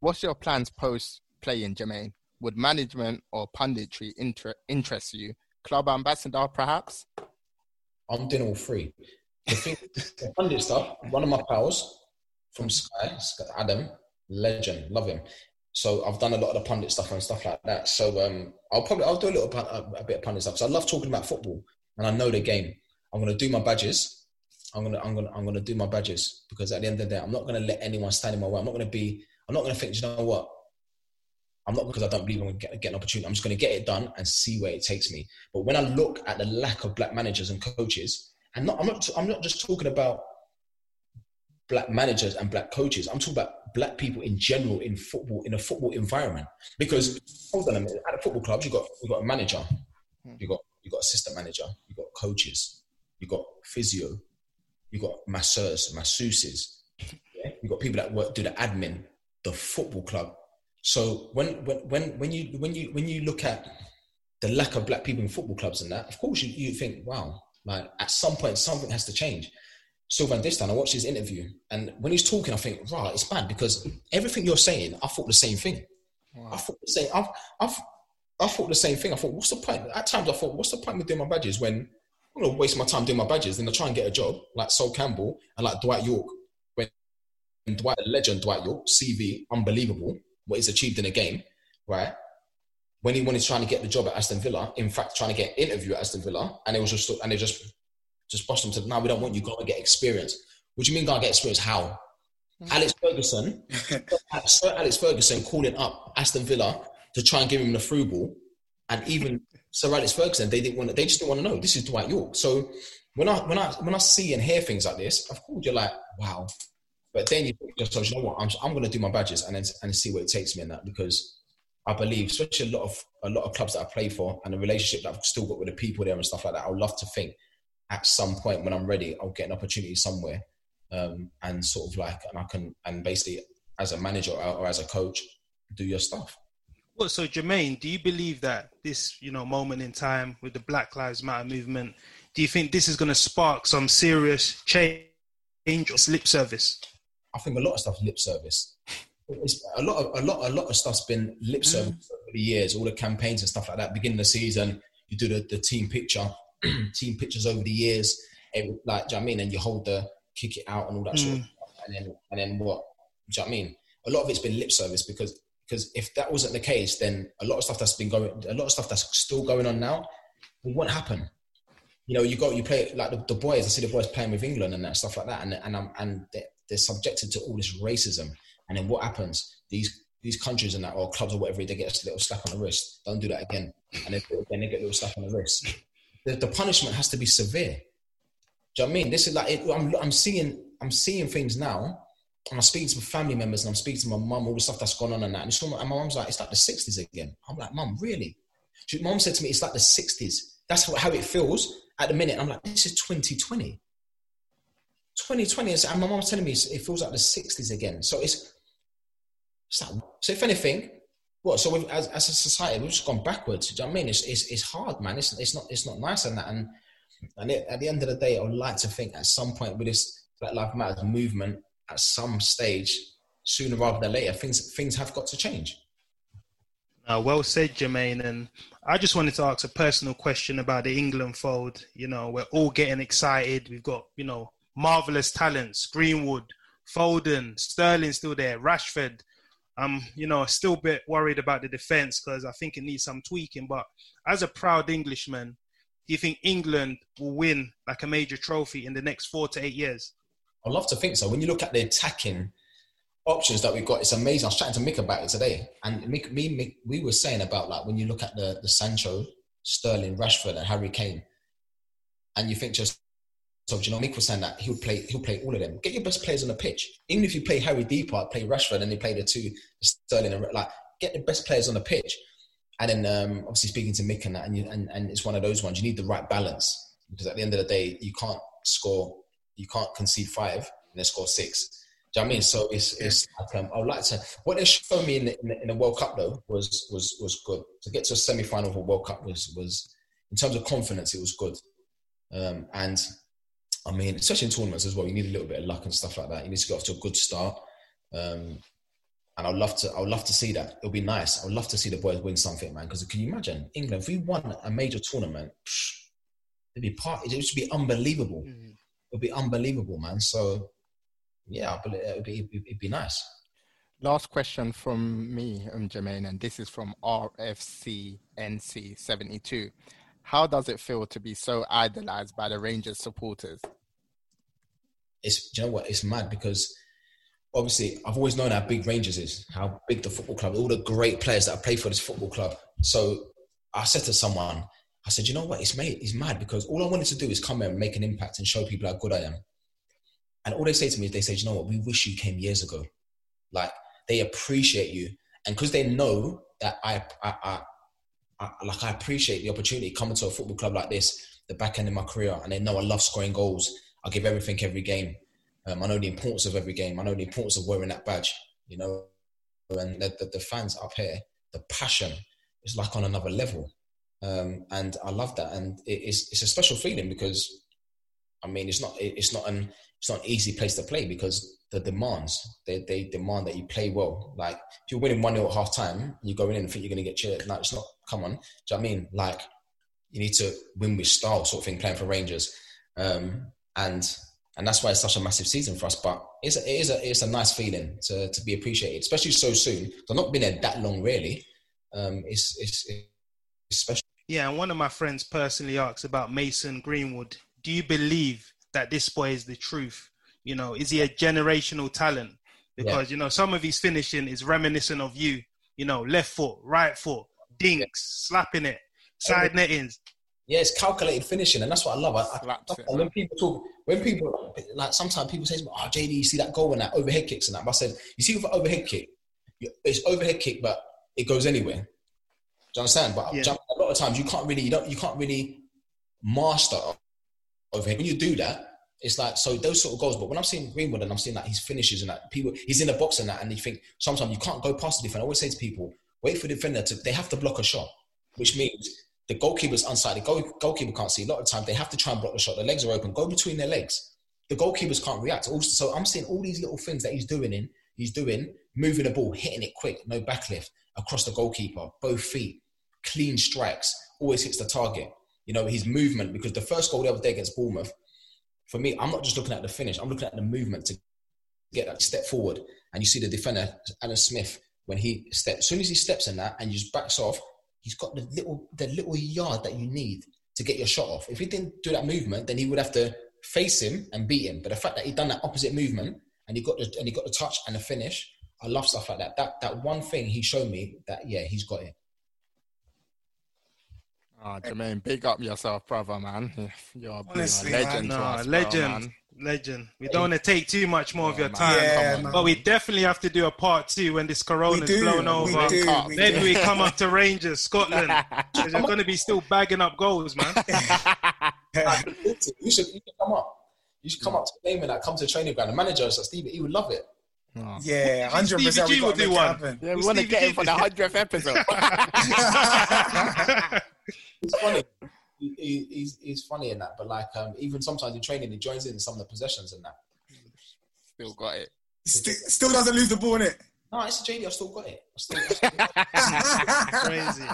Speaker 4: What's your plans post playing, Jermaine? Would management or punditry inter- interest you? Club ambassador, perhaps?
Speaker 2: I'm doing all three. The thing, the pundit stuff. One of my pals from Sky, Adam, legend, love him. So I've done a lot of the pundit stuff and stuff like that. So um, I'll probably I'll do a little a, a bit of pundit stuff because I love talking about football and I know the game. I'm gonna do my badges. I'm gonna I'm gonna I'm gonna do my badges because at the end of the day, I'm not gonna let anyone stand in my way. I'm not gonna be. I'm not gonna think. You know what? I'm not because I don't believe I'm gonna get, get an opportunity. I'm just gonna get it done and see where it takes me. But when I look at the lack of black managers and coaches, and not I'm not I'm not just talking about black managers and black coaches. I'm talking about black people in general in football, in a football environment. Because hold on a minute, at the football clubs, you got you got a manager, hmm. you got you got assistant manager, you got coaches, you got physio, you got masseurs, masseuses, yeah? you got people that work do the admin, the football club. So when when when when you when you when you look at the lack of black people in football clubs and that, of course you, you think, wow, like at some point something has to change. Sylvain Distin, I watched his interview, and when he's talking, I think, right, it's bad because everything you're saying, I thought the same thing. Wow. I thought the same. I've, I've, I thought the same thing. I thought, what's the point? At times, I thought, what's the point with doing my badges when I'm gonna waste my time doing my badges? Then I try and get a job like Sol Campbell and like Dwight Yorke. When Dwight, legend Dwight Yorke, CV, unbelievable what he's achieved in a game, right? When he he's trying to get the job at Aston Villa, in fact, trying to get interview at Aston Villa, and it was just and they just just bust them to now we don't want you, go and get experience. What do you mean go and get experience? How? Mm. Alex Ferguson, Sir Alex Ferguson calling up Aston Villa to try and give him the through ball. And even Sir Alex Ferguson, they didn't want to, they just didn't want to know. This is Dwight Yorke. So when I when I when I see and hear things like this, of course you're like, wow. But then you just you know what, I'm I'm gonna do my badges and then and see where it takes me in that because I believe, especially a lot of a lot of clubs that I play for and the relationship that I've still got with the people there and stuff like that, I would love to think at some point when I'm ready, I'll get an opportunity somewhere, um, and sort of like, and I can, and basically as a manager or, or as a coach, do your stuff.
Speaker 5: Well, so Jermaine, do you believe that this, you know, moment in time with the Black Lives Matter movement, do you think this is going to spark some serious change or lip service?
Speaker 2: I think a lot of stuff lip service. It's a lot of a lot a lot of stuff's been lip service mm. over the years. All the campaigns and stuff like that. Beginning of the season, you do the, the team picture team pictures over the years, every, like, do you know what I mean? And you hold the kick it out and all that mm. sort of mm. stuff. And then, and then what? Do you know what I mean? A lot of it's been lip service because because if that wasn't the case, then a lot of stuff that's been going, a lot of stuff that's still going on now, it won't happen. You know, you got you play like the, the boys. I see the boys playing with England and that stuff like that, and and I'm, and they're, they're subjected to all this racism. And then what happens? These these countries and that or clubs or whatever, they get a little slap on the wrist. Don't do that again. And then, they get a little slap on the wrist. The, the punishment has to be severe. Do you know what I mean? This is like it, I'm, I'm seeing I'm seeing things now, and I'm speaking to my family members, and I'm speaking to my mum, all the stuff that's gone on and that. And, it's, and my mum's like, it's like the '60s again. I'm like, mum, really? She, mum said to me, it's like the '60s. That's how, how it feels at the minute. I'm like, this is 2020. 2020, and my mom's telling me it feels like the 60s again. So it's, like, so if anything, what? So we've, as, as a society, we've just gone backwards. Do you know what I mean? It's, it's, it's hard, man. It's, it's not it's not nice and that. And and it, at the end of the day, I would like to think at some point with this Black Lives Matter movement, at some stage, sooner rather than later, things things have got to change.
Speaker 5: Uh, well said, Jermaine. And I just wanted to ask a personal question about the England fold. You know, we're all getting excited. We've got, you know, marvelous talents Greenwood, Foden, Sterling still there, Rashford. I'm, you know, still a bit worried about the defense because I think it needs some tweaking. But as a proud Englishman, do you think England will win like a major trophy in the next four to eight years?
Speaker 2: I'd love to think so. When you look at the attacking options that we've got, it's amazing. I was chatting to Mick about it today, and Mick, me, Mick, we were saying about like when you look at the the Sancho, Sterling, Rashford, and Harry Kane, and you think just so Mick was saying that he'll play he'll play all of them. Get your best players on the pitch. Even if you play Harry Deeper, play Rashford, and they play the two Sterling and like get the best players on the pitch. And then um, obviously speaking to Mick and that, and, you, and and it's one of those ones. You need the right balance because at the end of the day, you can't score, you can't concede five and then score six. Do you know what I mean? So it's it's like um, I would like to. What they showed me in the, in the, in the World Cup though was was was good. To get to a semi final of a World Cup was was in terms of confidence, it was good. Um, and I mean, especially in tournaments as well, you need a little bit of luck and stuff like that. You need to get off to a good start. Um, and I'd love to. I'd love to see that. It'll be nice. I'd love to see the boys win something, man. Because can you imagine England if we won a major tournament? it'd be part. It would be unbelievable. Mm. It'd be unbelievable, man. So yeah, but it'd be, it'd be, it'd be nice.
Speaker 4: Last question from me, um, Jermaine, and this is from RFCNC72. How does it feel to be so idolized by the Rangers supporters?
Speaker 2: It's, you know what? It's mad because obviously I've always known how big Rangers is, how big the football club, all the great players that have played for this football club. So I said to someone, I said, you know what? It's made, it's mad because all I wanted to do is come here and make an impact and show people how good I am. And all they say to me is, they say, you know what? We wish you came years ago. Like they appreciate you, and because they know that I, I, I, I, like I appreciate the opportunity coming to a football club like this, the back end of my career, and they know I love scoring goals. I give everything every game. Um, I know the importance of every game. I know the importance of wearing that badge. You know, and the, the, the fans up here, the passion is like on another level, um, and I love that. And it, it's it's a special feeling because, I mean, it's not it's not an it's not an easy place to play because the demands they, they demand that you play well. Like if you're winning one 0 at half time, you go in and think you're going to get cheered. No, it's not. Come on, do you know I mean? Like you need to win with style, sort of thing, playing for Rangers, um, and and that's why it's such a massive season for us. But it's a, it is a it's a nice feeling to to be appreciated, especially so soon. I've not been there that long, really. Um, it's, it's it's special.
Speaker 5: Yeah, and one of my friends personally asked about Mason Greenwood. Do you believe that this boy is the truth? You know, is he a generational talent? Because, yeah. you know, some of his finishing is reminiscent of you. You know, left foot, right foot, dinks, slapping it, side nettings.
Speaker 2: Yeah, it's calculated finishing, and that's what I love. I, I, when people talk, when people like sometimes people say, "Oh, JD, you see that goal and that overhead kicks and that." But I said, "You see, with an overhead kick, it's overhead kick, but it goes anywhere." Do you understand? But yeah. a lot of times you can't really, you don't, you can't really master over him. When you do that, it's like so those sort of goals. But when I'm seeing Greenwood and I'm seeing like his finishes and that people, he's in the box and that, and you think sometimes you can't go past the defender. I always say to people, wait for the defender to. They have to block a shot, which means the goalkeeper's unsighted. The goal, goalkeeper can't see. A lot of times they have to try and block the shot. Their legs are open. Go between their legs. The goalkeepers can't react. Also, so I'm seeing all these little things that he's doing in. He's doing moving the ball, hitting it quick, no backlift across the goalkeeper, both feet, clean strikes, always hits the target you know, his movement, because the first goal the other day against Bournemouth, for me, I'm not just looking at the finish, I'm looking at the movement to get that step forward. And you see the defender, Adam Smith, when he steps, as soon as he steps in that and just backs off, he's got the little the little yard that you need to get your shot off. If he didn't do that movement, then he would have to face him and beat him. But the fact that he done that opposite movement and he got the and he got the touch and the finish, I love stuff like that. That that one thing he showed me that yeah, he's got it.
Speaker 4: Oh, Jermaine, big up yourself, brother, man. You're,
Speaker 3: Honestly,
Speaker 4: you're a legend.
Speaker 5: man.
Speaker 4: to
Speaker 5: No,
Speaker 4: us, bro,
Speaker 5: legend.
Speaker 4: man.
Speaker 5: Legend. We don't want to take too much more of your
Speaker 4: man.
Speaker 5: time,
Speaker 3: Yeah, man.
Speaker 5: but we definitely have to do a part two when this
Speaker 3: We
Speaker 5: is
Speaker 3: do,
Speaker 5: blown
Speaker 3: we
Speaker 5: over.
Speaker 3: do, we
Speaker 5: Maybe
Speaker 3: do.
Speaker 5: we come up to Rangers, Scotland. You're going to be still bagging up goals, man.
Speaker 2: You should you should come up. You should come up to the game and like come to the training ground. The manager, so Stevie, he would love it.
Speaker 4: Oh.
Speaker 3: Yeah, hundred percent.
Speaker 5: Stevie
Speaker 3: We
Speaker 5: G
Speaker 3: to
Speaker 5: will do one.
Speaker 4: Yeah, we want to get him for the hundredth episode.
Speaker 2: It's funny. He, he, he's, he's funny in that, but like um, even sometimes in training, he joins in some of the possessions and that.
Speaker 4: Still got it.
Speaker 3: St- still doesn't lose the ball in it.
Speaker 2: No, it's a JD. I still got it. I still, I still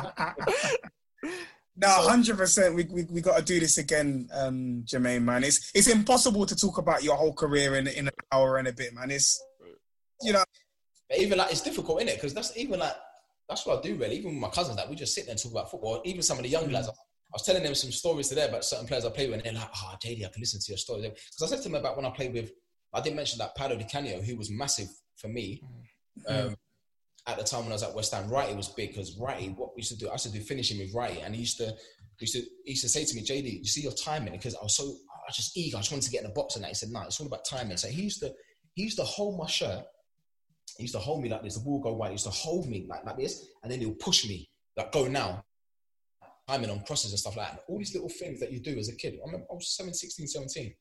Speaker 5: Crazy.
Speaker 3: No, hundred percent. We we, we got to do this again, um, Jermaine. Man, it's it's impossible to talk about your whole career in in an hour and a bit, man. It's you know,
Speaker 2: But even like it's difficult, innit? Because that's even like that's what I do really. Even with my cousins, like we just sit there and talk about football. Even some of the young lads, I was telling them some stories today about certain players I played with, and they're like, "Oh, JD, I can listen to your story." Because I said to them about when I played with, I didn't mention that Paolo Di Canio, who was massive for me um, at the time when I was at West Ham. Righty was big because Righty, what we used to do, I used to do finishing with Righty, and he used to, he used to, he used to say to me, JD, you see your timing because I was so, I was just eager, I just wanted to get in the box and that. He said, no, it's all about timing. So he used to, he used to hold my shirt he used to hold me like this. The ball go wide. He used to hold me like, like this, and then he'll push me like go now. I'm in on crosses and stuff like that. All these little things that you do as a kid. I, remember, I was 7, 16, 17.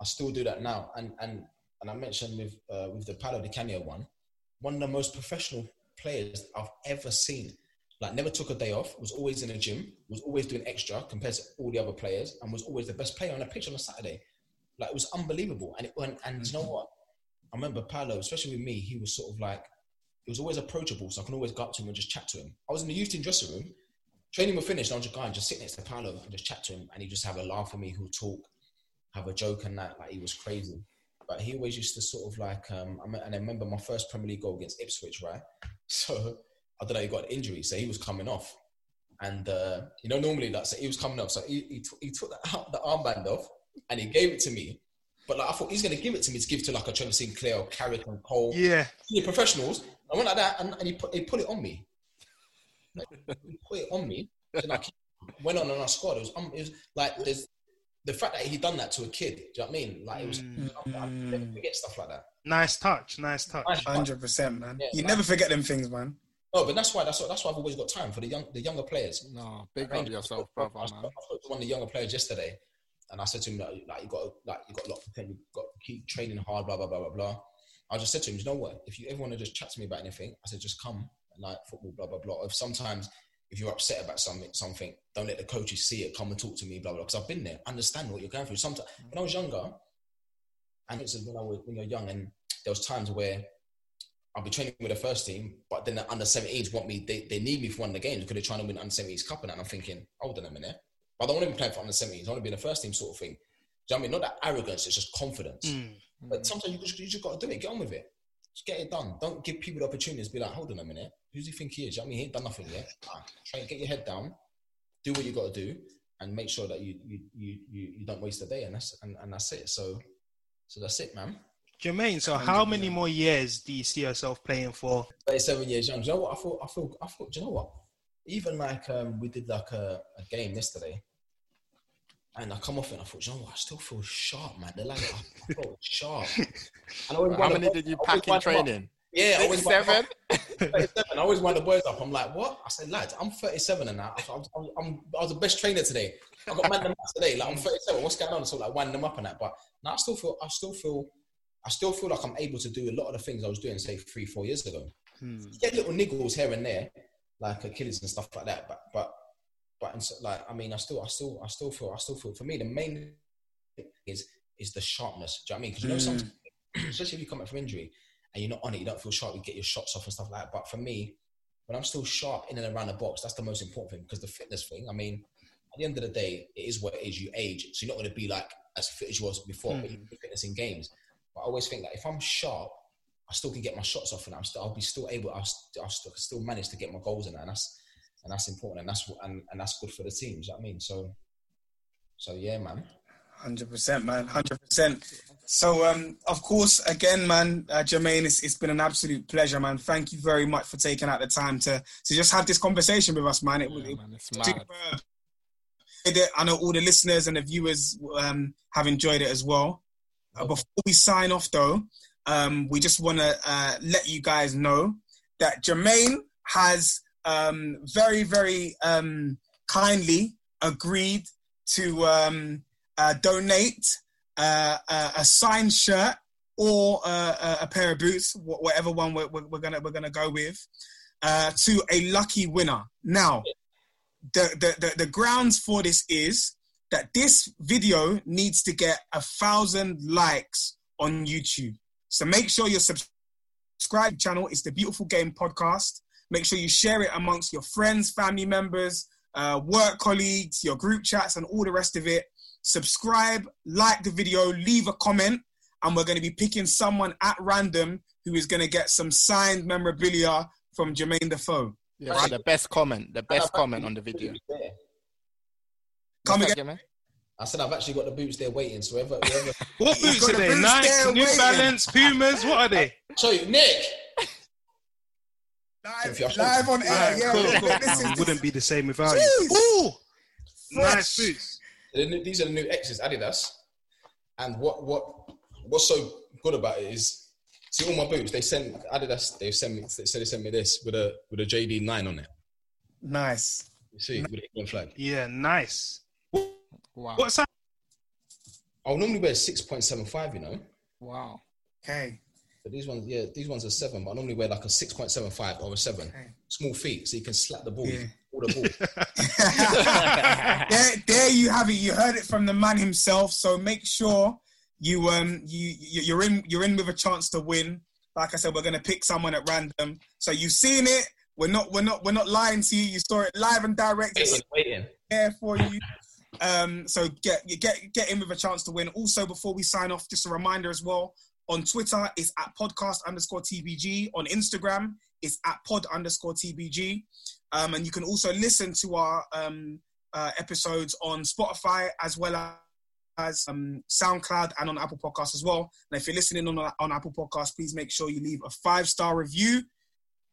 Speaker 2: I still do that now. And and and I mentioned with uh, with the Paolo Di Canio one, one of the most professional players I've ever seen. Like never took a day off. Was always in the gym. Was always doing extra compared to all the other players, and was always the best player on the pitch on a Saturday. Like it was unbelievable. And it and, and you know what? I remember Paolo, especially with me, he was sort of like, he was always approachable, so I can always go up to him and just chat to him. I was in the youth team dressing room, training was finished, and I was just going, and just sit next to Paolo and just chat to him, and he'd just have a laugh with me, he'll talk, have a joke and that, like he was crazy. But he always used to sort of like, um, and I remember my first Premier League goal against Ipswich, right? So I don't know, he got an injury, so he was coming off. And, uh, you know, normally, like, so he was coming off, so he, he, t- he took the, the armband off and he gave it to me. But like, I thought he's going to give it to me to give to like a Trevor Sinclair or Carrick and Cole
Speaker 5: Yeah.
Speaker 2: the professionals. I went like that, and, and he put he put it on me. Like, put it on me. And I went on and I scored. It was, um, it was like there's the fact that he done that to a kid. Do you know what I mean? Like it was. I never forget stuff like that.
Speaker 5: Nice touch. Nice touch.
Speaker 3: hundred percent, man.
Speaker 2: Yeah,
Speaker 3: You
Speaker 2: man.
Speaker 3: never forget them things, man.
Speaker 2: No, but that's why that's why that's why I've always got time for the young the younger players.
Speaker 4: No, big
Speaker 2: I
Speaker 4: up
Speaker 2: mean,
Speaker 4: yourself,
Speaker 2: I
Speaker 4: brother,
Speaker 2: spoke-
Speaker 4: man.
Speaker 2: I spoke to one of the younger players yesterday, and I said to him like, like you got like you got a lot of potential, you got to keep training hard, blah blah blah blah blah. I just said to him, you know what? If you ever want to just chat to me about anything, I said just come and like football, blah blah blah. If sometimes if you're upset about something, something, don't let the coaches see it. Come and talk to me, blah blah. Because I've been there, understand what you're going through. Sometimes when I was younger, and it's when I was when you're young, and there was times where I'll be training with the first team, but then the under 17s want me, they, they need me for one of the games because they're trying to win under 17s cup and I'm thinking, hold on a minute. But I don't want to be playing for under 17s. I want to be in the first team sort of thing. Do you know what I mean? Not that arrogance, it's just confidence.
Speaker 5: Mm.
Speaker 2: But sometimes you just, you just got to do it. Get on with it. Just get it done. Don't give people the opportunity to be like, hold on a minute. Who do you think he is? You know I mean? He ain't done nothing yet. Try get your head down, do what you got to do, and make sure that you you, you, you, don't waste a day. And that's, and, and that's it. So, so that's it, man.
Speaker 5: Jermaine, so how many more years do you see yourself playing for?
Speaker 2: 37 years young. Do you know what? I thought, I feel, I thought, do you know what? Even like um, we did like a, a game yesterday, and I come off it and I thought, you know what? I still feel sharp, man. They're like, I feel sharp. And I
Speaker 4: How many
Speaker 2: boys-
Speaker 4: did you pack in training?
Speaker 2: Yeah, I them
Speaker 4: Seven.
Speaker 2: up. 37. I always wind the boys up. I'm like, what? I said, lads, I'm 37 and that. I'm, I'm, I'm, I was the best trainer today. I got man them up today. Like I'm 37. What's going on? So like wind them up and that. But now I still feel, I still feel, I still feel like I'm able to do a lot of the things I was doing, say three, four years ago.
Speaker 5: Hmm.
Speaker 2: You get little niggles here and there, like Achilles and stuff like that. But but but in so- like I mean, I still I still I still feel I still feel. For me, the main thing is is the sharpness. Do you know what I mean? Because you know, sometimes, mm. especially if you come back from injury and you're not on it, you don't feel sharp. You get your shots off and stuff like that. But for me, when I'm still sharp in and around the box, that's the most important thing. Because the fitness thing, I mean, at the end of the day, it is what it is. You age, so you're not going to be like as fit as you was before. But can do fitness in games. But I always think that if I'm sharp, I still can get my shots off, and I'm still, I'll be still able. I'll, I'll still, still manage to get my goals in that, and that's and that's important, and that's and, and that's good for the team. You know what I mean? So, so yeah, man.
Speaker 3: Hundred percent, man. Hundred percent. So, um, of course, again, man, uh, Jermaine, it's, it's been an absolute pleasure, man. Thank you very much for taking out the time to to just have this conversation with us, man. It was
Speaker 4: Yeah, man, it's mad.
Speaker 3: superb. I know all the listeners and the viewers um, have enjoyed it as well. Uh, before we sign off, though, um, we just want to uh, let you guys know that Jermaine has um, very, very um, kindly agreed to um, uh, donate uh, a, a signed shirt or uh, a, pair of boots, whatever one we're, we're, gonna we're gonna go with, uh, to a lucky winner. Now, the, the the the grounds for this is that this video needs to get a thousand likes on YouTube. So make sure you're sub- subscribe channel. It's the Beautiful Game Podcast. Make sure you share it amongst your friends, family members, uh, work colleagues, your group chats, and all the rest of it. Subscribe, like the video, leave a comment, and we're going to be picking someone at random who is going to get some signed memorabilia from Jermaine Defoe.
Speaker 4: Yeah, so the best comment, the best comment on the video.
Speaker 3: Come
Speaker 4: What's
Speaker 3: again.
Speaker 4: that,
Speaker 2: I said I've actually got the boots there waiting. So whoever, whoever
Speaker 5: What boots are they?
Speaker 3: boots
Speaker 5: Nike, New
Speaker 3: waiting.
Speaker 5: Balance, Pumas. What are they?
Speaker 2: show you, Nick.
Speaker 3: Live,
Speaker 2: If you're-
Speaker 3: live on air,
Speaker 5: Alright,
Speaker 3: yeah.
Speaker 5: cool, cool.
Speaker 3: this is-
Speaker 5: It wouldn't be the same without
Speaker 3: Jeez.
Speaker 5: you. Ooh, nice boots.
Speaker 2: The new- These are the new X's, Adidas. And what what what's so good about it is, see all my boots. They sent Adidas. They sent me. They said they sent me this with a with a JD nine on it.
Speaker 3: Nice.
Speaker 2: You see, with the England flag.
Speaker 5: Yeah, nice.
Speaker 4: Wow.
Speaker 5: What's that?
Speaker 2: I'll normally wear six point seven five. You know,
Speaker 4: Wow.
Speaker 3: Okay.
Speaker 2: But these ones, yeah, these ones are seven. But I normally wear like a six point seven five or a seven.
Speaker 3: Okay.
Speaker 2: Small feet, so you can slap the ball.
Speaker 3: Yeah.
Speaker 2: The ball.
Speaker 3: there, there you have it. You heard it from the man himself. So make sure you um you you- you're in you're in with a chance to win. Like I said, we're gonna pick someone at random. So you've seen it. We're not we're not we're not lying to you. You saw it live and direct. It's
Speaker 2: waiting.
Speaker 3: there for you. Um, so get get get in with a chance to win. Also, before we sign off, just a reminder as well. On Twitter, it's at podcast underscore TBG. On Instagram, it's at pod underscore TBG. Um, and you can also listen to our um, uh, episodes on Spotify as well as um, SoundCloud and on Apple Podcasts as well. And if you're listening on, on Apple Podcasts, please make sure you leave a five star review.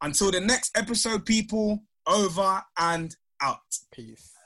Speaker 3: Until the next episode, people, over and out.
Speaker 4: Peace.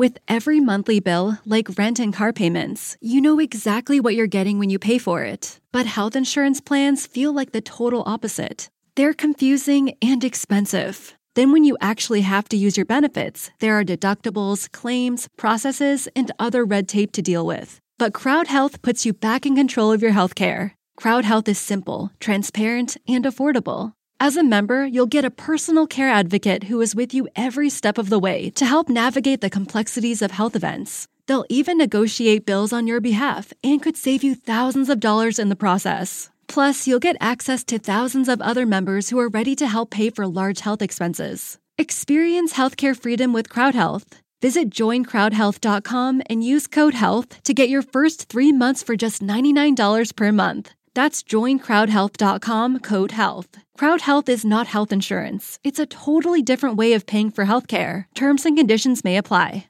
Speaker 1: With every monthly bill, like rent and car payments, you know exactly what you're getting when you pay for it. But health insurance plans feel like the total opposite. They're confusing and expensive. Then, when you actually have to use your benefits, there are deductibles, claims, processes, and other red tape to deal with. But Crowd Health puts you back in control of your healthcare. Crowd Health is simple, transparent, and affordable. As a member, you'll get a personal care advocate who is with you every step of the way to help navigate the complexities of health events. They'll even negotiate bills on your behalf and could save you thousands of dollars in the process. Plus, you'll get access to thousands of other members who are ready to help pay for large health expenses. Experience healthcare freedom with CrowdHealth. Visit joincrowdhealth.com and use code HEALTH to get your first three months for just $99 per month. That's joincrowdhealth.com code HEALTH. Crowd Health is not health insurance. It's a totally different way of paying for healthcare. Terms and conditions may apply.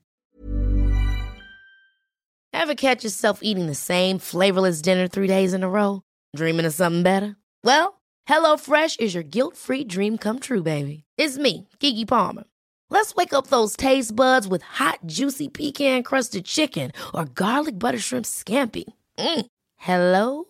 Speaker 6: Ever catch yourself eating the same flavorless dinner three days in a row? Dreaming of something better? Well, HelloFresh is your guilt free dream come true, baby. It's me, Keke Palmer. Let's wake up those taste buds with hot, juicy pecan crusted chicken or garlic butter shrimp scampi. Mm. Hello